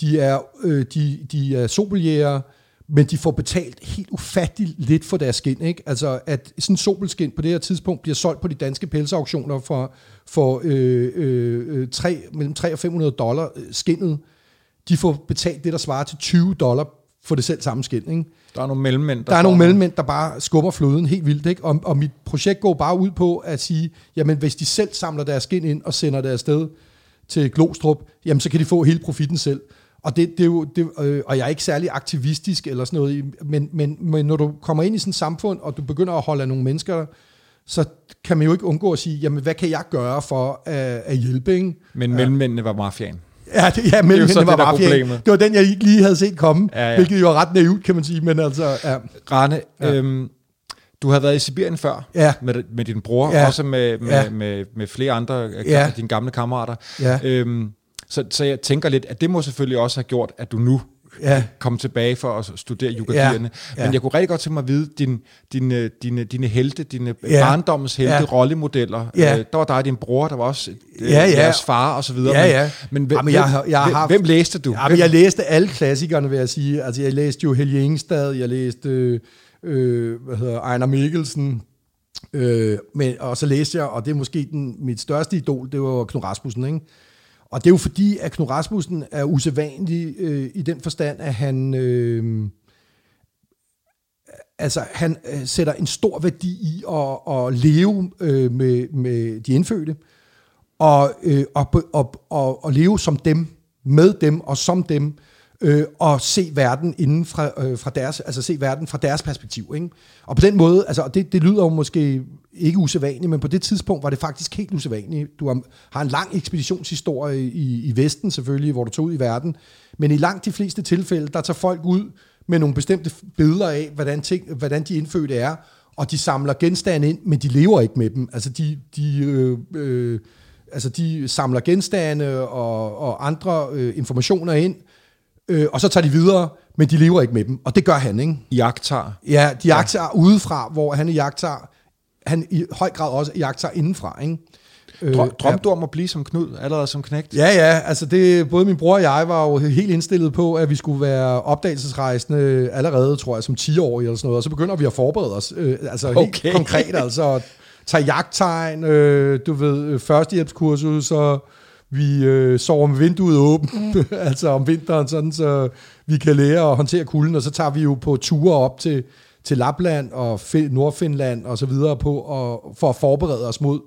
De er, øh, de, de er sobeljæger, men de får betalt helt ufatteligt lidt for deres skin. Ikke? Altså, at sådan en sobelskin på det her tidspunkt bliver solgt på de danske pelsauktioner for, for øh, øh, øh, 3, mellem 3 og 500 dollar øh, skinnet. De får betalt det, der svarer til 20 dollar for det selv samme skin. Ikke? Der er nogle mellemmænd, Der er får- nogle mellemmænd, der bare skubber fløden helt vildt. Ikke? Og, og mit projekt går bare ud på at sige, jamen hvis de selv samler deres skin ind og sender det afsted til Glostrup, jamen så kan de få hele profitten selv. Og, det, det er jo, det, øh, og jeg er ikke særlig aktivistisk eller sådan noget, men, men, men når du kommer ind i sådan et samfund, og du begynder at holde af nogle mennesker, så kan man jo ikke undgå at sige, jamen hvad kan jeg gøre for at, at hjælpe? Ikke? Men mellemmændene var mafiaen. Ja, det, ja men Det det var mafiaen. problemet. Det var den, jeg ikke lige havde set komme, Ja, ja. hvilket jo er ret naivt, kan man sige, men altså, ja. Rane, Ja. øhm, du har været i Sibirien før Ja. med, med din bror, Ja. også med, med, Ja. med, med flere andre ja. dine gamle kammerater. Ja. Øhm, så, så jeg tænker lidt, at det må selvfølgelig også have gjort, at du nu Ja. kom tilbage for at studere yogagierne. Ja. Men jeg kunne rigtig godt tænke mig at vide, din, dine, dine, dine helte, dine Ja. ja. barndommens helte, Ja. ja. rollemodeller. Ja. Øh, der var dig og din bror, der var også øh, Ja, ja. jeres far og så videre. Ja, Men- ja. Men, hvem, Jamen, jeg har- jeg har hvem, haft- hvem læste du? Ja, men jeg læste alle klassikerne, vil jeg sige. Altså, jeg læste jo Helge Ingstad, jeg læste, øh, øh, hvad hedder, Ejner Mikkelsen, øh, men, og så læste jeg, og det er måske den, mit største idol, det var Knud Rasmussen, ikke? Og det er jo fordi, at Knud Rasmussen er usædvanlig øh, i den forstand, at han... Øh, altså, han øh, sætter en stor værdi i at, at leve øh, med, med de indfødte, og, øh, og, og, og, og leve som dem, med dem og som dem, øh, og se verden inden fra, øh, fra deres, altså se verden fra deres perspektiv. Ikke? Og på den måde, altså og det, det lyder jo måske ikke usædvanligt, men på det tidspunkt var det faktisk helt usædvanligt. Du har, har en lang ekspeditionshistorie i, i Vesten selvfølgelig, hvor du tog ud i verden, men i langt de fleste tilfælde, der tager folk ud med nogle bestemte billeder af, hvordan, ting, hvordan de indfødte er, og de samler genstande ind, men de lever ikke med dem. Altså de, de øh, øh, altså de samler genstande og, og andre øh, informationer ind, øh, og så tager de videre, men de lever ikke med dem. Og det gør han, ikke? Jagtar. Ja, de jagter ja. udefra, hvor han jagter, han i høj grad også jagter indenfra, ikke? Drøm, drømte du om at blive som Knud, allerede som knægt? Ja, ja, altså det, både min bror og jeg var jo helt indstillet på, at vi skulle være opdagelsesrejsende allerede, tror jeg, som 10-årige eller sådan noget, og så begynder vi at forberede os, øh, altså helt Okay. konkret, altså tage jagttegn, øh, du ved, øh, førstehjælpskursus, og vi øh, sover med vinduet åbent, altså om vinteren, sådan så vi kan lære at håndtere kulden, og så tager vi jo på ture op til, til Lapland og Fi- Nordfinland og så videre på, og, for at forberede os mod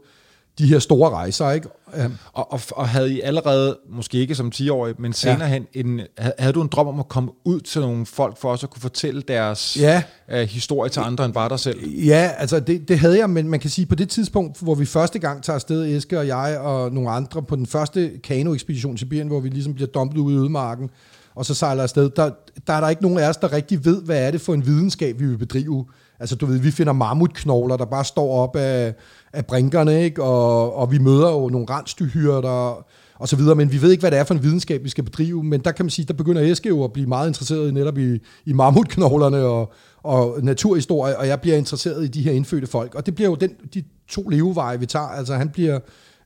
de her store rejser, ikke? Ja. Og, og, og havde I allerede, måske ikke som 10-årig, men senere Ja. hen, en, havde, du en drøm om at komme ud til nogle folk, for også at kunne fortælle deres Ja. øh, historie til andre end bare dig selv? Ja, altså det, det havde jeg, men man kan sige, på det tidspunkt, hvor vi første gang tager afsted, Eske og jeg og nogle andre, på den første kanoekspedition til Sibirien, hvor vi ligesom bliver dumpet ud i ødemarken, og så sejler afsted, der, der er der ikke nogen af os, der rigtig ved, hvad er det for en videnskab, vi vil bedrive. Altså du ved, vi finder mammutknogler, der bare står op af, af brinkerne, ikke? Og, og vi møder jo nogle rensdyrhyrder og så videre, men vi ved ikke, hvad det er for en videnskab, vi skal bedrive, men der kan man sige, der begynder Eske jo at blive meget interesseret i netop i, i mammutknoglerne og, og naturhistorie, og jeg bliver interesseret i de her indfødte folk, og det bliver jo den, de to leveveje, vi tager, altså han bliver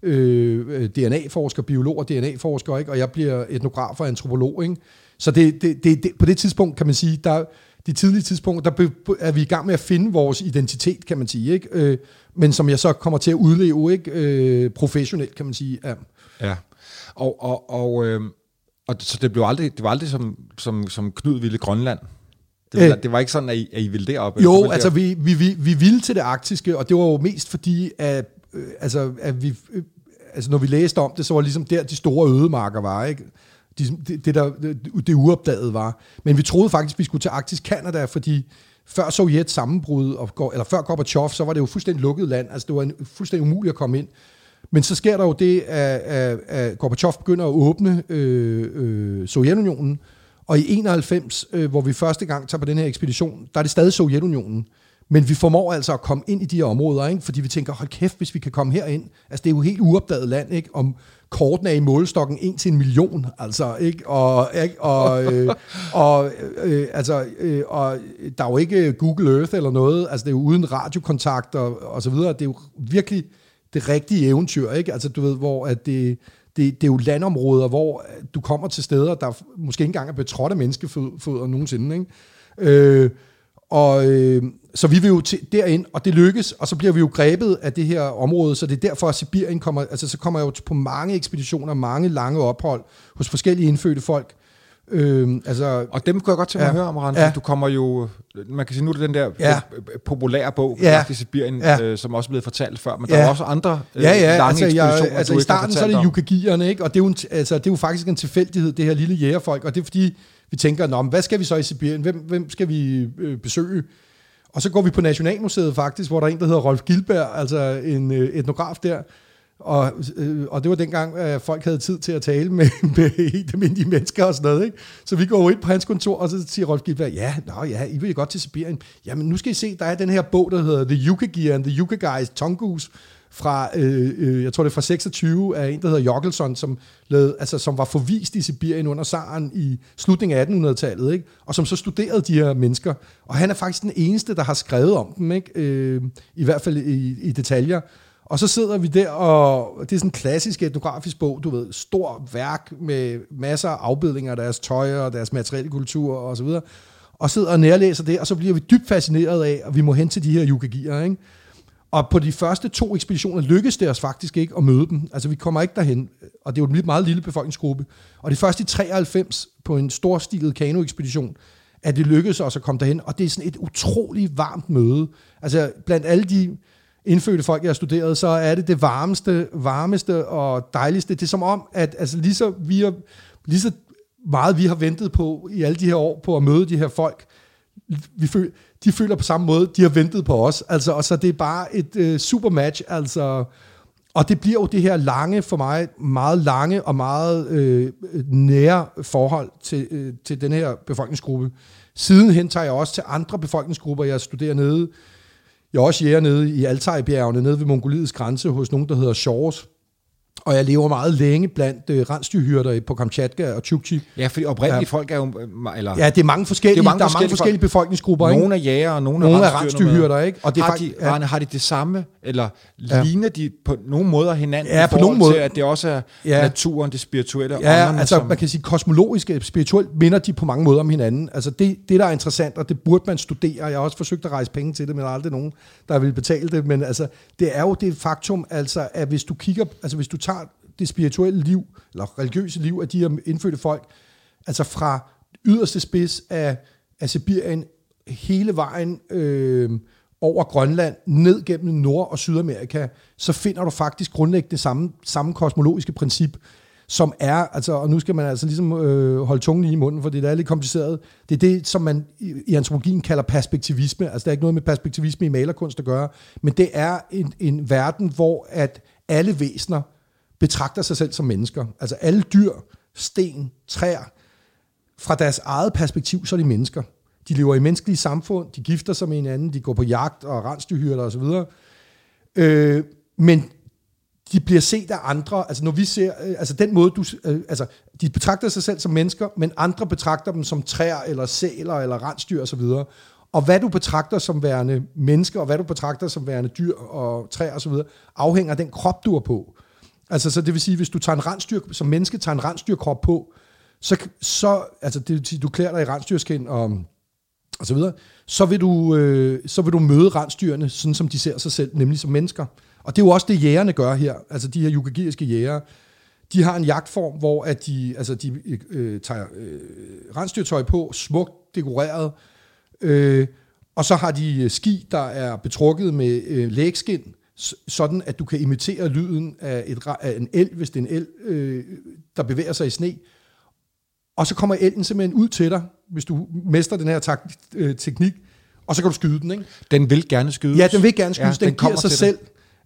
øh, DNA-forsker, biolog og DNA-forsker, ikke? og jeg bliver etnograf og antropolog, ikke? så det, det, det, det, på det tidspunkt, kan man sige, der, de tidlige tidspunkter, der er vi i gang med at finde vores identitet, kan man sige, ikke? Øh, men som jeg så kommer til at udleve, ikke? Øh, professionelt, kan man sige. Ja. Ja. Og, og, og, øh, og så det blev aldrig, det var aldrig som, som, som Knud ville Grønland. Det, var, Øh. det var ikke sådan, at I, at I ville derop? Jo, ville altså derop? vi, vi, vi, vi ville til det arktiske, og det var jo mest fordi, at, øh, altså, at vi, øh, altså når vi læste om det, så var det ligesom der, de store ødemarker var, ikke? De, det, det, der, det, uopdagede var. Men vi troede faktisk, vi skulle til Arktisk Kanada, fordi før Sovjet sammenbrud, og, eller før Gorbachev, så var det jo fuldstændig lukket land. Altså det var en, fuldstændig umuligt at komme ind. Men så sker der jo det, at, at, at Gorbachev begynder at åbne øh, øh, Sovjetunionen, og i 91, øh, hvor vi første gang tager på den her ekspedition, der er det stadig Sovjetunionen. Men vi formår altså at komme ind i de her områder, ikke? fordi vi tænker, hold kæft, hvis vi kan komme herind. Altså det er jo helt uopdaget land, ikke? om korten er i målestokken 1 til en million, altså, ikke? Og, ikke? og, øh, og, øh, altså, øh, og der er jo ikke Google Earth eller noget, altså det er jo uden radiokontakt og, og så videre. Det er jo virkelig det rigtige eventyr, ikke? Altså du ved, hvor at det, det, det er jo landområder, hvor du kommer til steder, der måske ikke engang er betrådt af menneskefødder nogensinde, ikke? Øh, og øh, så vi vil jo til, derind, og det lykkes, og så bliver vi jo grebet af det her område, så det er derfor, at Sibirien kommer, altså så kommer jeg jo på mange ekspeditioner, mange lange ophold hos forskellige indfødte folk. Øh, altså, Og dem kunne jeg godt tænke mig at Ja. høre om, Rand, Ja. du kommer jo, man kan sige, nu er det den der Ja. ja. populære bog, Ja. i Sibirien, Ja. øh, som også er blevet fortalt før, men Ja. der er også andre øh, Ja, ja, lange altså, ekspeditioner, jeg, altså i starten så er det yukagierne, ikke? og det er, jo en, altså, det er jo faktisk en tilfældighed, det her lille jægerfolk, og det er fordi, vi tænker, Nå, men hvad skal vi så i Sibirien? Hvem, hvem skal vi øh, besøge? Og så går vi på Nationalmuseet faktisk, hvor der er en, der hedder Rolf Gilberg, altså en øh, etnograf der, og, øh, og det var dengang, at folk havde tid til at tale med, med helt almindelige mennesker og sådan noget. Ikke? Så vi går ind på hans kontor, og så siger Rolf Gilberg, ja, nå, ja, I vil jo godt til Sibirien. Jamen, nu skal I se, der er den her bog, der hedder The Yuka Gear and the Yuka Guys Tongues, fra, øh, øh, jeg tror det er fra 26, af en, der hedder Jokkelson, som, lavede, altså, som var forvist i Sibirien under Saren i slutningen af 1800-tallet, ikke? og som så studerede de her mennesker. Og han er faktisk den eneste, der har skrevet om dem, ikke? Øh, i hvert fald i, i detaljer. Og så sidder vi der, og det er sådan en klassisk etnografisk bog, du ved, stor værk med masser af afbildninger af deres tøj og deres materielle kultur og så videre. Og sidder og nærlæser det, og så bliver vi dybt fascineret af, at vi må hen til de her yukagier, ikke? Og på de første to ekspeditioner lykkedes det os faktisk ikke at møde dem. Altså vi kommer ikke derhen, og det er jo en meget lille befolkningsgruppe. Og det første i 93 på en storstilet kanoekspedition, at det lykkedes os at komme derhen. Og det er sådan et utroligt varmt møde. Altså blandt alle de indfødte folk, jeg har studeret, så er det det varmeste, varmeste og dejligste. Det er som om, at altså, lige, så vi har, lige så meget vi har ventet på i alle de her år på at møde de her folk, vi føl, de føler på samme måde, de har ventet på os. Altså, og så det er bare et øh, super match. Altså, og det bliver jo det her lange, for mig, meget lange og meget øh, nære forhold til, øh, til den her befolkningsgruppe. Sidenhen tager jeg også til andre befolkningsgrupper, jeg studerer nede. Jeg er også jæger nede i Altajbjergene, nede ved Mongoliets grænse, hos nogen, der hedder Shores. Og jeg lever meget længe blandt øh, rensdyrhyrder på Kamchatka og Chukchi. Ja, fordi oprindelige Ja. folk er jo... øh, Eller, Ja, det er mange forskellige, Det er mange der er mange forskellige forskellige befolkningsgrupper. nogle er jæger, og nogle, Nogle er er rensdyrhyrder, ikke? Og det har, faktisk- de, ja. har de det samme, eller Ja. ligner de på nogle måder hinanden Ja, på nogle måder. til, at det også er Ja. naturen, det spirituelle, Ja, ånderne, altså som, man kan sige, kosmologisk og spirituelt minder de på mange måder om hinanden. Altså det, det, der er interessant, og det burde man studere, jeg har også forsøgt at rejse penge til det, men der er aldrig nogen, der vil betale det, men altså, det er jo det faktum, altså, at hvis du kigger, altså hvis du tager det spirituelle liv, eller religiøse liv af de her indfødte folk, altså fra yderste spids af, af Sibirien, hele vejen øh, over Grønland, ned gennem Nord- og Sydamerika, så finder du faktisk grundlæggende samme, samme kosmologiske princip, som er, altså, og nu skal man altså ligesom øh, holde tungen lige i munden, for det er lidt kompliceret. Det er det, som man i, i antropologien kalder perspektivisme. Altså, der er ikke noget med perspektivisme i malerkunst at gøre, men det er en, en verden, hvor at alle væsener betragter sig selv som mennesker. Altså alle dyr, sten, træer, fra deres eget perspektiv, så er de mennesker. De lever i menneskelige samfund, de gifter sig med hinanden, de går på jagt og rensdyrhyrder osv. Øh, men de bliver set af andre, altså når vi ser, øh, altså den måde du, øh, altså de betragter sig selv som mennesker, men andre betragter dem som træer, eller sæler, eller rensdyr osv. Og hvad du betragter som værende mennesker, og hvad du betragter som værende dyr og træer osv., afhænger af den krop, du er på. Altså, så det vil sige, hvis du tager en rensdyr, som menneske tager en rensdyrkrop på, så, så altså det vil sige, du klæder dig i rensdyrskind og, og så videre, så vil, du, øh, så vil du møde rensdyrene, sådan som de ser sig selv, nemlig som mennesker. Og det er jo også det, jægerne gør her, altså de her yukagiriske jægere. De har en jagtform, hvor at de, altså de øh, tager øh, rensdyrtøj på, smukt dekoreret, Øh, og så har de øh, ski, der er betrukket med øh, lægskin, sådan at du kan imitere lyden af, et, af en el, hvis det er en el, øh, der bevæger sig i sne. Og så kommer elden simpelthen ud til dig, hvis du mester den her tak, øh, teknik, og så kan du skyde den, ikke? Den vil gerne skydes. Ja, den vil gerne skydes, ja, den, den kommer giver sig til selv.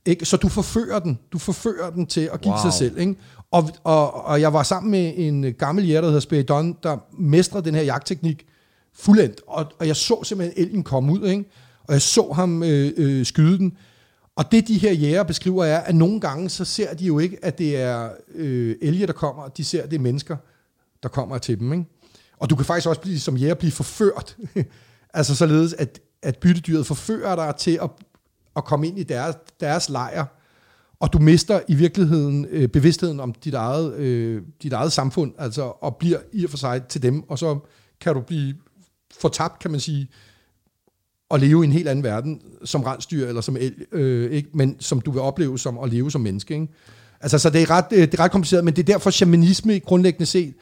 Ikke? Så du forfører den. Du forfører den til at give Wow. sig selv. Ikke? Og, og, og jeg var sammen med en gammel jæger, der hedder Spiridon, der mestrede den her jagtteknik fuldendt. Og, og jeg så simpelthen elgen komme ud, ikke? og jeg så ham øh, øh, skyde den. Og det, de her jæger beskriver, er, at nogle gange, så ser de jo ikke, at det er øh, elge, der kommer. De ser, at det er mennesker, der kommer til dem. Ikke? Og du kan faktisk også blive, som jæger blive forført. altså således, at, at byttedyret forfører dig til at, at komme ind i deres, deres lejr, og du mister i virkeligheden øh, bevidstheden om dit eget, øh, dit eget samfund, altså, og bliver i og for sig til dem, og så kan du blive fortabt, kan man sige, at leve i en helt anden verden, som rensdyr eller som el, øh, ikke? men som du vil opleve som at leve som menneske. Ikke? Altså, så det er, ret, øh, det er ret kompliceret, men det er derfor shamanisme grundlæggende set,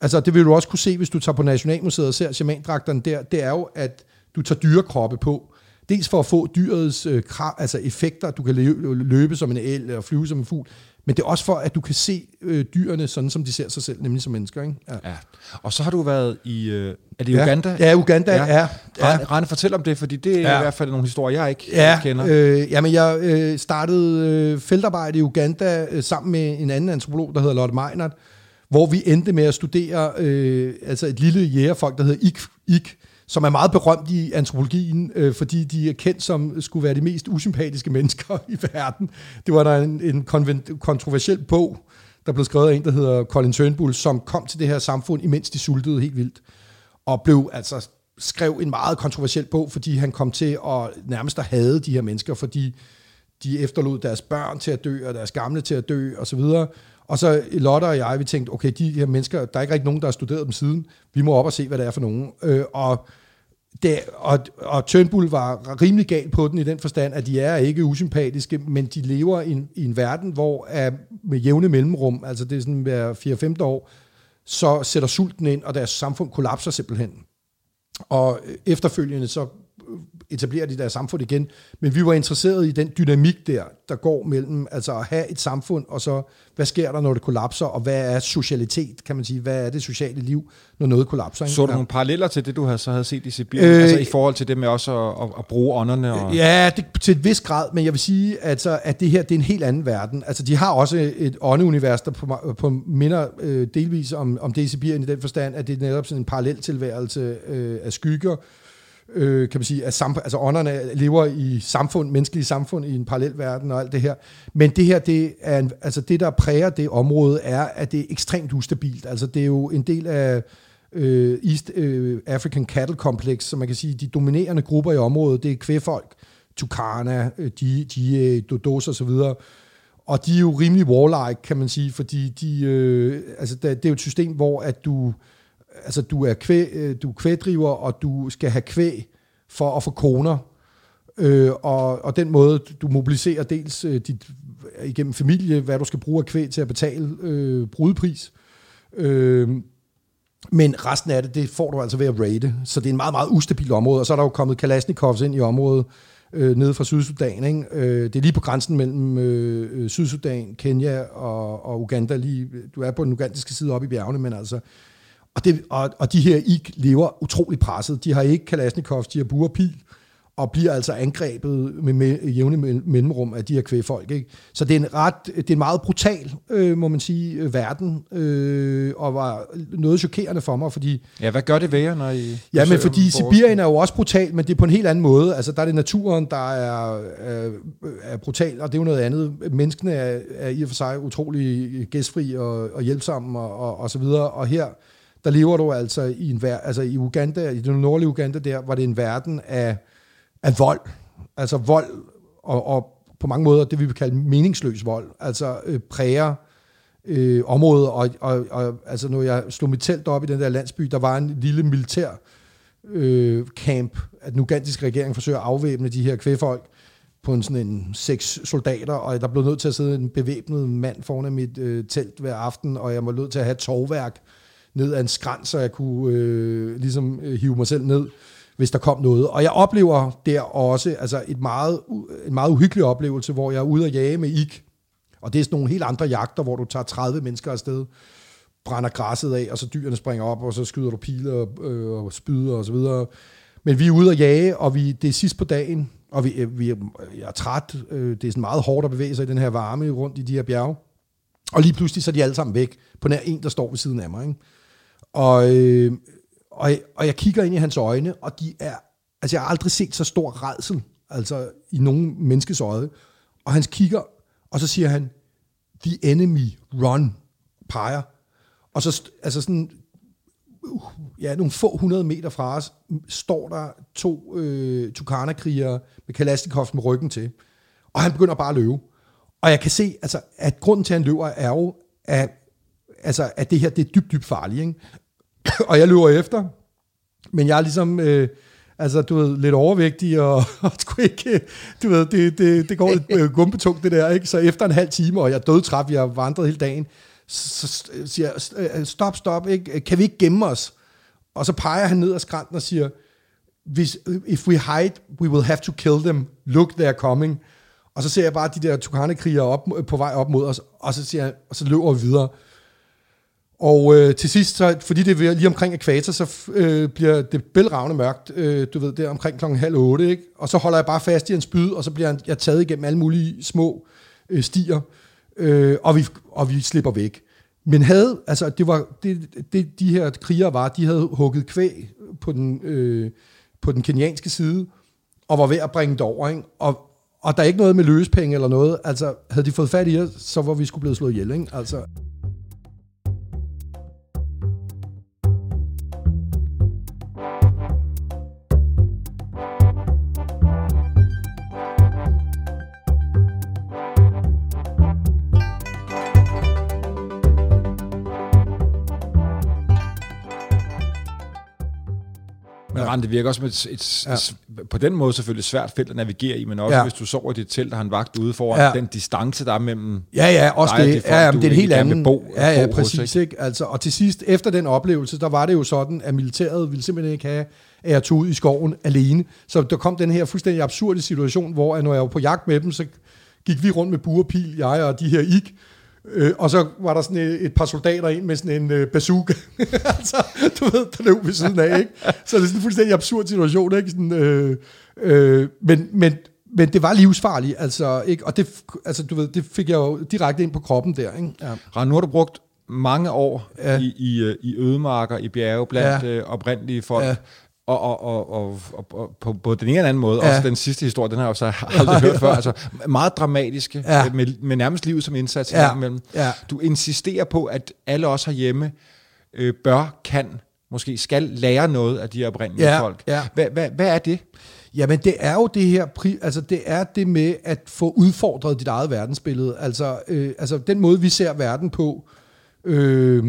altså det vil du også kunne se, hvis du tager på Nationalmuseet og ser shamandragterne der, det er jo, at du tager dyrekroppe på, dels for at få dyrets øh, krav, altså effekter, du kan løbe, løbe som en el eller flyve som en fugl, men det er også for, at du kan se øh, dyrene sådan, som de ser sig selv, nemlig som mennesker. Ikke? Ja. Ja. Og så har du været i... Øh, er det Ja. Uganda? Ja, Uganda, ja. ja. Rane, Rane, fortæl om det, fordi det er Ja. i hvert fald nogle historier, jeg ikke Ja, kender. øh, jamen jeg øh, startede øh, feltarbejde i Uganda øh, sammen med en anden antropolog, der hedder Lotte Meinert, hvor vi endte med at studere øh, altså et lille jægerfolk, der hedder Ik, Ik som er meget berømt i antropologien, øh, fordi de er kendt som skulle være de mest usympatiske mennesker i verden. Det var der en, en kontroversiel bog, der blev skrevet af en, der hedder Colin Turnbull, som kom til det her samfund, imens de sultede helt vildt og blev altså skrev en meget kontroversiel bog, fordi han kom til at nærmest at hade de her mennesker, fordi de efterlod deres børn til at dø, og deres gamle til at dø, og så videre. Og så Lotte og jeg, vi tænkte, okay, de her mennesker, der er ikke rigtig nogen, der har studeret dem siden. Vi må op og se, hvad det er for nogen. Øh, og, det, og, og Turnbull var rimelig gal på den i den forstand, at de er ikke usympatiske, men de lever i en, i en verden, hvor er med jævne mellemrum, altså det er sådan hver 4-5 år, så sætter sulten ind, og deres samfund kollapser simpelthen. Og øh, efterfølgende så øh, etablerer de deres samfund igen. Men vi var interesseret i den dynamik der, der går mellem altså at have et samfund, og så hvad sker der, når det kollapser, og hvad er socialitet, kan man sige, hvad er det sociale liv, når noget kollapser. ikke? Så du Ja. nogle paralleller til det, du havde, så havde set i Sibirien? Øh, Øh, altså i forhold til det med også at, at, at bruge ånderne? Og, Ja, det, til et vis grad, men jeg vil sige, altså, at det her det er en helt anden verden. Altså, de har også et åndeunivers, der på, på minder øh, delvis om, om det i Sibirien i den forstand, at det er netop sådan en parallel tilværelse øh, af skygger, øh, kan man sige, at samf- altså ånderne lever i samfund, menneskelige samfund i en parallel verden og alt det her. Men det her, det er en, altså det, der præger det område, er, at det er ekstremt ustabilt. Altså det er jo en del af øh, East øh, African Cattle Complex, så man kan sige, de dominerende grupper i området, det er kvæfolk, Tukana, øh, de, de øh, Dodos og så videre. Og de er jo rimelig warlike, kan man sige, fordi de, øh, altså, det, det er jo et system, hvor at du, altså, du, er kvæg, øh, du er kvægdriver, og du skal have kvæg for at få koner. Øh, og, og den måde, du mobiliserer dels øh, dit, øh, igennem familie, hvad du skal bruge af kvæg til at betale øh, brudpris. Øh, men resten af det, det får du altså ved at raide. Så det er en meget, meget ustabil område. Og så er der jo kommet Kalashnikovs ind i området øh, nede fra Sydsudan. Ikke? Øh, det er lige på grænsen mellem øh, øh, Sydsudan, Kenya og, og Uganda. Lige, du er på den ugandiske side oppe i bjergene, men altså... Og, det, og, og de her ikke lever utrolig presset. De har ikke Kalashnikovs, de har bur og bliver altså angrebet med, med jævne mel- mellemrum af de her kvægfolk. Ikke? Så det er en ret, det er en meget brutal, øh, må man sige, øh, verden, øh, og var noget chokerende for mig, fordi ja, hvad gør det ved jer, når I... Ja, men fordi Sibirien er jo også brutal, men det er på en helt anden måde. Altså, der er det naturen, der er, er, er brutal, og det er jo noget andet. Menneskene er, er i og for sig utrolig gæstfri og, og hjælpsomme og, og, og så videre. Og her, der lever du altså i en ver- altså i Uganda, i den nordlige Uganda der, var det en verden af, af vold. Altså vold, og, og på mange måder det, vi vil kalde meningsløs vold. Altså øh, præger øh, området, og, og, og altså når jeg slog mit telt op i den der landsby, der var en lille militær øh, camp, at den ugandiske regering forsøger at afvæbne de her kvæfolk på en sådan en seks soldater, og der blev nødt til at sidde en bevæbnet mand foran mit øh, telt hver aften, og jeg var nødt til at have et tovværk ned ad en skrant, så jeg kunne øh, ligesom øh, hive mig selv ned. hvis der kom noget. Og jeg oplever der også altså et meget, en meget uhyggelig oplevelse, hvor jeg er ude og jage med ik. Og det er sådan nogle helt andre jagter, hvor du tager 30 mennesker afsted, brænder græsset af, og så dyrene springer op, og så skyder du pile og, øh, og spyder og så videre. Men vi er ude at jage, og vi, det er sidst på dagen, og vi, øh, vi er, jeg er træt. Øh, det er sådan meget hårdt at bevæge sig i den her varme rundt i de her bjerge. Og lige pludselig så er de alle sammen væk, på nær en, der står ved siden af mig. Ikke? Og, øh, og, og jeg kigger ind i hans øjne, og de er, altså jeg har aldrig set så stor redsel, altså i nogen menneskes øje. Og han kigger, og så siger han, the enemy, run, peger. Og så, altså sådan, uh, ja, nogle få hundrede meter fra os, står der to øh, Tukana-krigere med Kalashnikov med ryggen til. Og han begynder bare at løbe. Og jeg kan se, altså, at grunden til, at han løber, er jo, at, altså, at det her det er dybt, dybt farligt. Ikke? og jeg løber efter, men jeg er ligesom... Øh, Altså, du ved, lidt overvægtig, og, og sgu ikke, du ved, det, det, det går lidt øh, gumpetungt, det der, ikke? Så efter en halv time, og jeg er dødtræt, jeg har vandret hele dagen, så siger jeg, øh, stop, stop, ikke? kan vi ikke gemme os? Og så peger han ned ad skrænten og siger, Hvis, øh, if we hide, we will have to kill them. Look, they're coming. Og så ser jeg bare de der tukane op, på vej op mod os, og så, siger jeg, og så løber vi videre. Og øh, til sidst, så, fordi det er lige omkring ekvator, så øh, bliver det bælragende mørkt, øh, du ved, der omkring klokken halv otte, ikke? Og så holder jeg bare fast i en spyd, og så bliver jeg taget igennem alle mulige små øh, stier, øh, og, vi, og vi slipper væk. Men havde, altså det var, det, det, de her krigere var, de havde hugget kvæg på den, øh, på den kenyanske side, og var ved at bringe det over, ikke? Og, og der er ikke noget med løspenge eller noget, altså havde de fået fat i os, så var vi skulle blevet slået ihjel, ikke? Altså, Rand, det virker også som et, et, ja. et, på den måde selvfølgelig svært felt at navigere i, men også ja. hvis du sover i dit telt, der har en vagt ude foran, ja. den distance, der er mellem Ja, ja, også dig, det. folk, ja, det er en helt anden. Bo, ja, ja, præcis. Hos, ikke? Ikke? Altså, og til sidst, efter den oplevelse, der var det jo sådan, at militæret ville simpelthen ikke have, at jeg tog ud i skoven alene. Så der kom den her fuldstændig absurde situation, hvor når jeg var på jagt med dem, så gik vi rundt med buerpil, jeg og de her ik, Øh, og så var der sådan et, et par soldater ind med sådan en øh, bazooka. altså, du ved, der løb ved siden af, ikke? Så det er sådan en fuldstændig absurd situation, ikke? Sådan, øh, øh, men, men, men det var livsfarligt, altså, ikke? Og det, altså, du ved, det fik jeg jo direkte ind på kroppen der, ikke? Ja. Ran, nu har du brugt mange år ja. i, i, øh, i ødemarker, i bjerge, blandt ja. øh, oprindelige folk. Ja. Og, og, og, og, og, på, på den ene eller anden måde, ja. også den sidste historie, den har jeg jo så aldrig hørt før, altså meget dramatiske, ja. med, med nærmest livet som indsats ja. imellem. Ja. Du insisterer på, at alle os herhjemme øh, bør, kan, måske skal lære noget af de her oprindelige ja. folk. Ja. Hvad, hvad, hvad er det? Jamen det er jo det her, altså det er det med at få udfordret dit eget verdensbillede. Altså, øh, altså den måde, vi ser verden på, øh,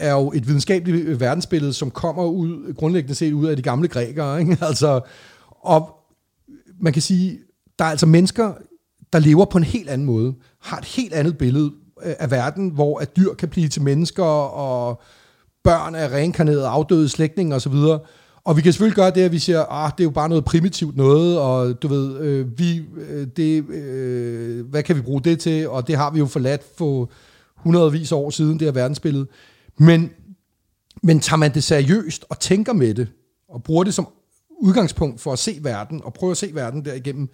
er jo et videnskabeligt øh, verdensbillede, som kommer ud, grundlæggende set ud af de gamle grækere. Ikke? Altså, og man kan sige, der er altså mennesker, der lever på en helt anden måde, har et helt andet billede øh, af verden, hvor at dyr kan blive til mennesker, og børn er reinkarnerede, afdøde slægtninge osv., og vi kan selvfølgelig gøre det, at vi siger, ah, det er jo bare noget primitivt noget, og du ved, øh, vi, øh, det, øh, hvad kan vi bruge det til? Og det har vi jo forladt for hundredvis af år siden, det her verdensbillede. Men, men tager man det seriøst og tænker med det, og bruger det som udgangspunkt for at se verden, og prøver at se verden derigennem,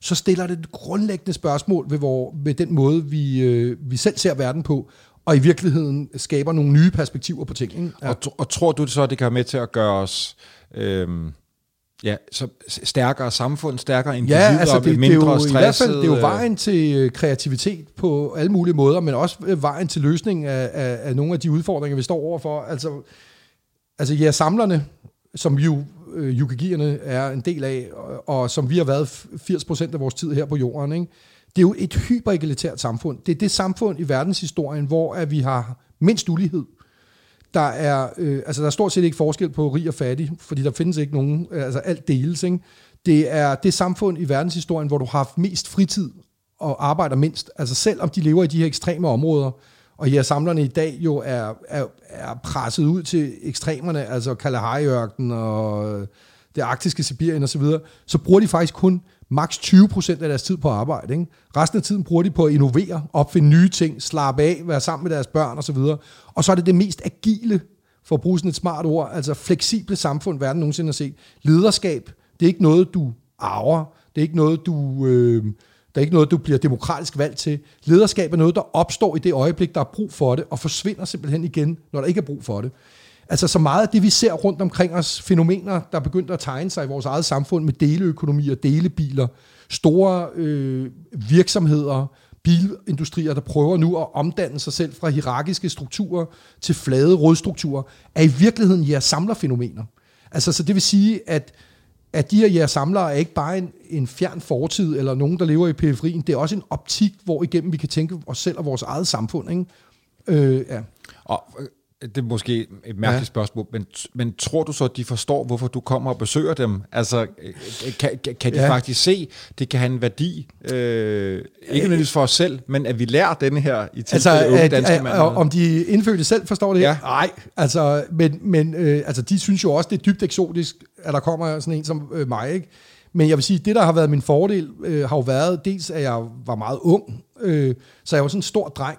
så stiller det et grundlæggende spørgsmål ved, hvor, ved den måde, vi, øh, vi selv ser verden på, og i virkeligheden skaber nogle nye perspektiver på tingene. Ja. Og, og tror du så, det kan være med til at gøre os... Øh Ja, så stærkere samfund, stærkere individer, ja, altså det, mindre det er jo, stresset. I hvert fald, det er jo vejen til øh, kreativitet på alle mulige måder, men også øh, vejen til løsning af, af, af nogle af de udfordringer, vi står overfor. Altså, altså ja, samlerne, som jo øh, yukagierne er en del af, og, og som vi har været 80% af vores tid her på jorden, ikke? det er jo et hyperegalitært samfund. Det er det samfund i verdenshistorien, hvor at vi har mindst ulighed. Der er, øh, altså der er stort set ikke forskel på rig og fattig, fordi der findes ikke nogen, øh, altså alt deles. Ikke? Det er det samfund i verdenshistorien, hvor du har haft mest fritid og arbejder mindst. Altså selvom de lever i de her ekstreme områder, og ja, samlerne i dag jo er, er, er presset ud til ekstremerne, altså kalahari og øh, det arktiske Sibirien osv., så, så bruger de faktisk kun maks 20% af deres tid på arbejde. Ikke? Resten af tiden bruger de på at innovere, opfinde nye ting, slappe af, være sammen med deres børn osv. Og så er det det mest agile, for at bruge sådan et smart ord, altså fleksible samfund, verden nogensinde har set. Lederskab, det er ikke noget, du arver. Det er ikke noget, du... Øh, der er ikke noget, du bliver demokratisk valgt til. Lederskab er noget, der opstår i det øjeblik, der er brug for det, og forsvinder simpelthen igen, når der ikke er brug for det. Altså så meget af det, vi ser rundt omkring os, fænomener, der begynder at tegne sig i vores eget samfund med deleøkonomi og delebiler, store øh, virksomheder, bilindustrier, der prøver nu at omdanne sig selv fra hierarkiske strukturer til flade rådstrukturer, er i virkeligheden jeres samlerfænomener. Altså, så det vil sige, at, at de her jeres samlere er ikke bare en, en fjern fortid, eller nogen, der lever i periferien. Det er også en optik, hvor igennem vi kan tænke os selv og vores eget samfund. Ikke? Øh, ja. Og det er måske et mærkeligt ja. spørgsmål, men, men tror du så, at de forstår, hvorfor du kommer og besøger dem? Altså, kan, kan de ja. faktisk se, det kan have en værdi, øh, ikke nødvendigvis for os selv, men at vi lærer denne her i altså, at, danske at, Om de indfødte selv forstår det? Ja. Nej, altså, men, men øh, altså, de synes jo også, det er dybt eksotisk, at der kommer sådan en som øh, mig, ikke? Men jeg vil sige, det der har været min fordel, øh, har jo været dels, at jeg var meget ung, øh, så jeg var sådan en stor dreng,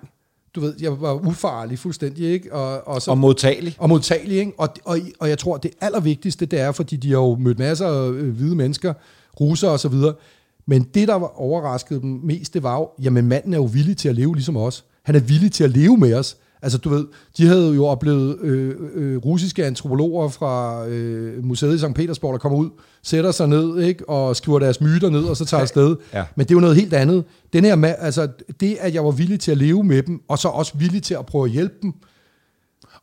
du ved, jeg var ufarlig fuldstændig, ikke? Og, og, så, og modtagelig. Og modtagelig, ikke? Og, og, og jeg tror, det allervigtigste, det er, fordi de har jo mødt masser af øh, hvide mennesker, russer og så videre, men det, der var overrasket dem mest, det var jo, jamen manden er jo villig til at leve ligesom os. Han er villig til at leve med os. Altså du ved, de havde jo oplevet øh, øh, russiske antropologer fra øh, museet i St. Petersborg, der kommer ud, sætter sig ned ikke, og skriver deres myter ned, og så tager afsted. Ja. Men det er jo noget helt andet. Den her, altså, det, at jeg var villig til at leve med dem, og så også villig til at prøve at hjælpe dem,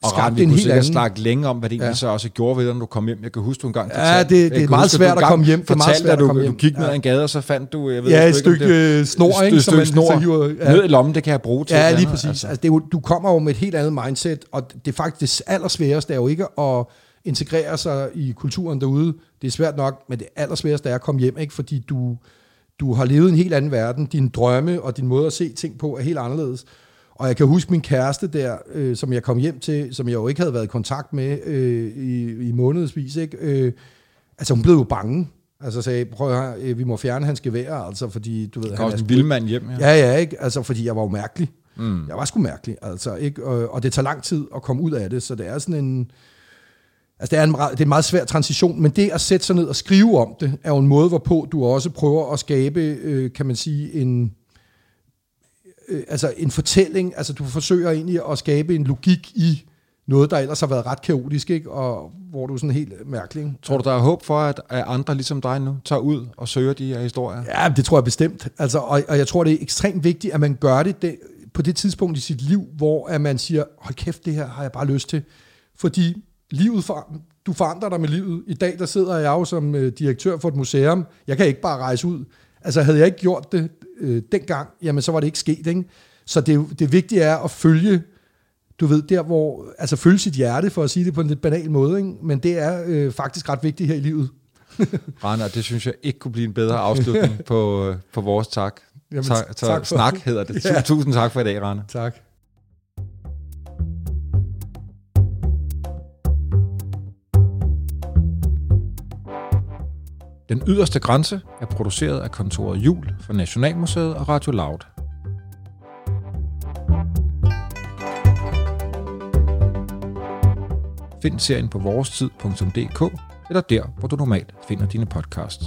og Rand, vi kunne sikkert snakke længe om, hvad det egentlig ja. så også gjorde ved dig, når du kom hjem. Jeg kan huske, du engang fortalte, Ja, det, det er meget svært at komme hjem. Det er meget svært at, du, komme hjem. du gik ned ad en gade, og så fandt du... Jeg ved, ja, et stykke det, snor, ikke? Et stykke snor. Hiver, ja. Ned i lommen, det kan jeg bruge til. Ja, lige præcis. Altså. Altså, det du kommer jo med et helt andet mindset, og det er faktisk det allersværeste er jo ikke at integrere sig i kulturen derude. Det er svært nok, men det allersværeste er at komme hjem, ikke? Fordi du, du har levet en helt anden verden. Din drømme og din måde at se ting på er helt anderledes. Og jeg kan huske min kæreste der, øh, som jeg kom hjem til, som jeg jo ikke havde været i kontakt med øh, i, i månedsvis. Ikke? Øh, altså hun blev jo bange. Altså sagde, prøv at høre, øh, vi må fjerne hans gevær, altså fordi, du ved... Han er en vildmand hjem, ja. Ja, ja, ikke? Altså fordi jeg var jo mærkelig. Mm. Jeg var sgu mærkelig, altså, ikke? Og, og det tager lang tid at komme ud af det, så det er sådan en... Altså, det er, en, det er en meget svær transition, men det at sætte sig ned og skrive om det, er jo en måde, hvorpå du også prøver at skabe, øh, kan man sige, en, øh, altså en fortælling, altså du forsøger egentlig at skabe en logik i noget, der ellers har været ret kaotisk, ikke? og hvor du er sådan helt mærkelig. Ikke? Tror du, der er håb for, at andre ligesom dig nu tager ud og søger de her historier? Ja, det tror jeg bestemt. Altså, og, og jeg tror, det er ekstremt vigtigt, at man gør det, det på det tidspunkt i sit liv, hvor at man siger, hold kæft, det her har jeg bare lyst til. Fordi livet for, du forandrer dig med livet. I dag, der sidder jeg jo som øh, direktør for et museum. Jeg kan ikke bare rejse ud. Altså, havde jeg ikke gjort det, øh, dengang, jamen så var det ikke sket. Ikke? Så det, det vigtige er at følge, du ved, der hvor, altså følge sit hjerte, for at sige det på en lidt banal måde, ikke? men det er øh, faktisk ret vigtigt her i livet. Rana, det synes jeg ikke kunne blive en bedre afslutning på, øh, på vores tak. Jamen, tak, tak, tak for, snak hedder det. Ja. Tusind tak for i dag, Rana. Tak. Den yderste grænse er produceret af kontoret Jul for Nationalmuseet og Radio Loud. Find serien på vorestid.dk eller der, hvor du normalt finder dine podcasts.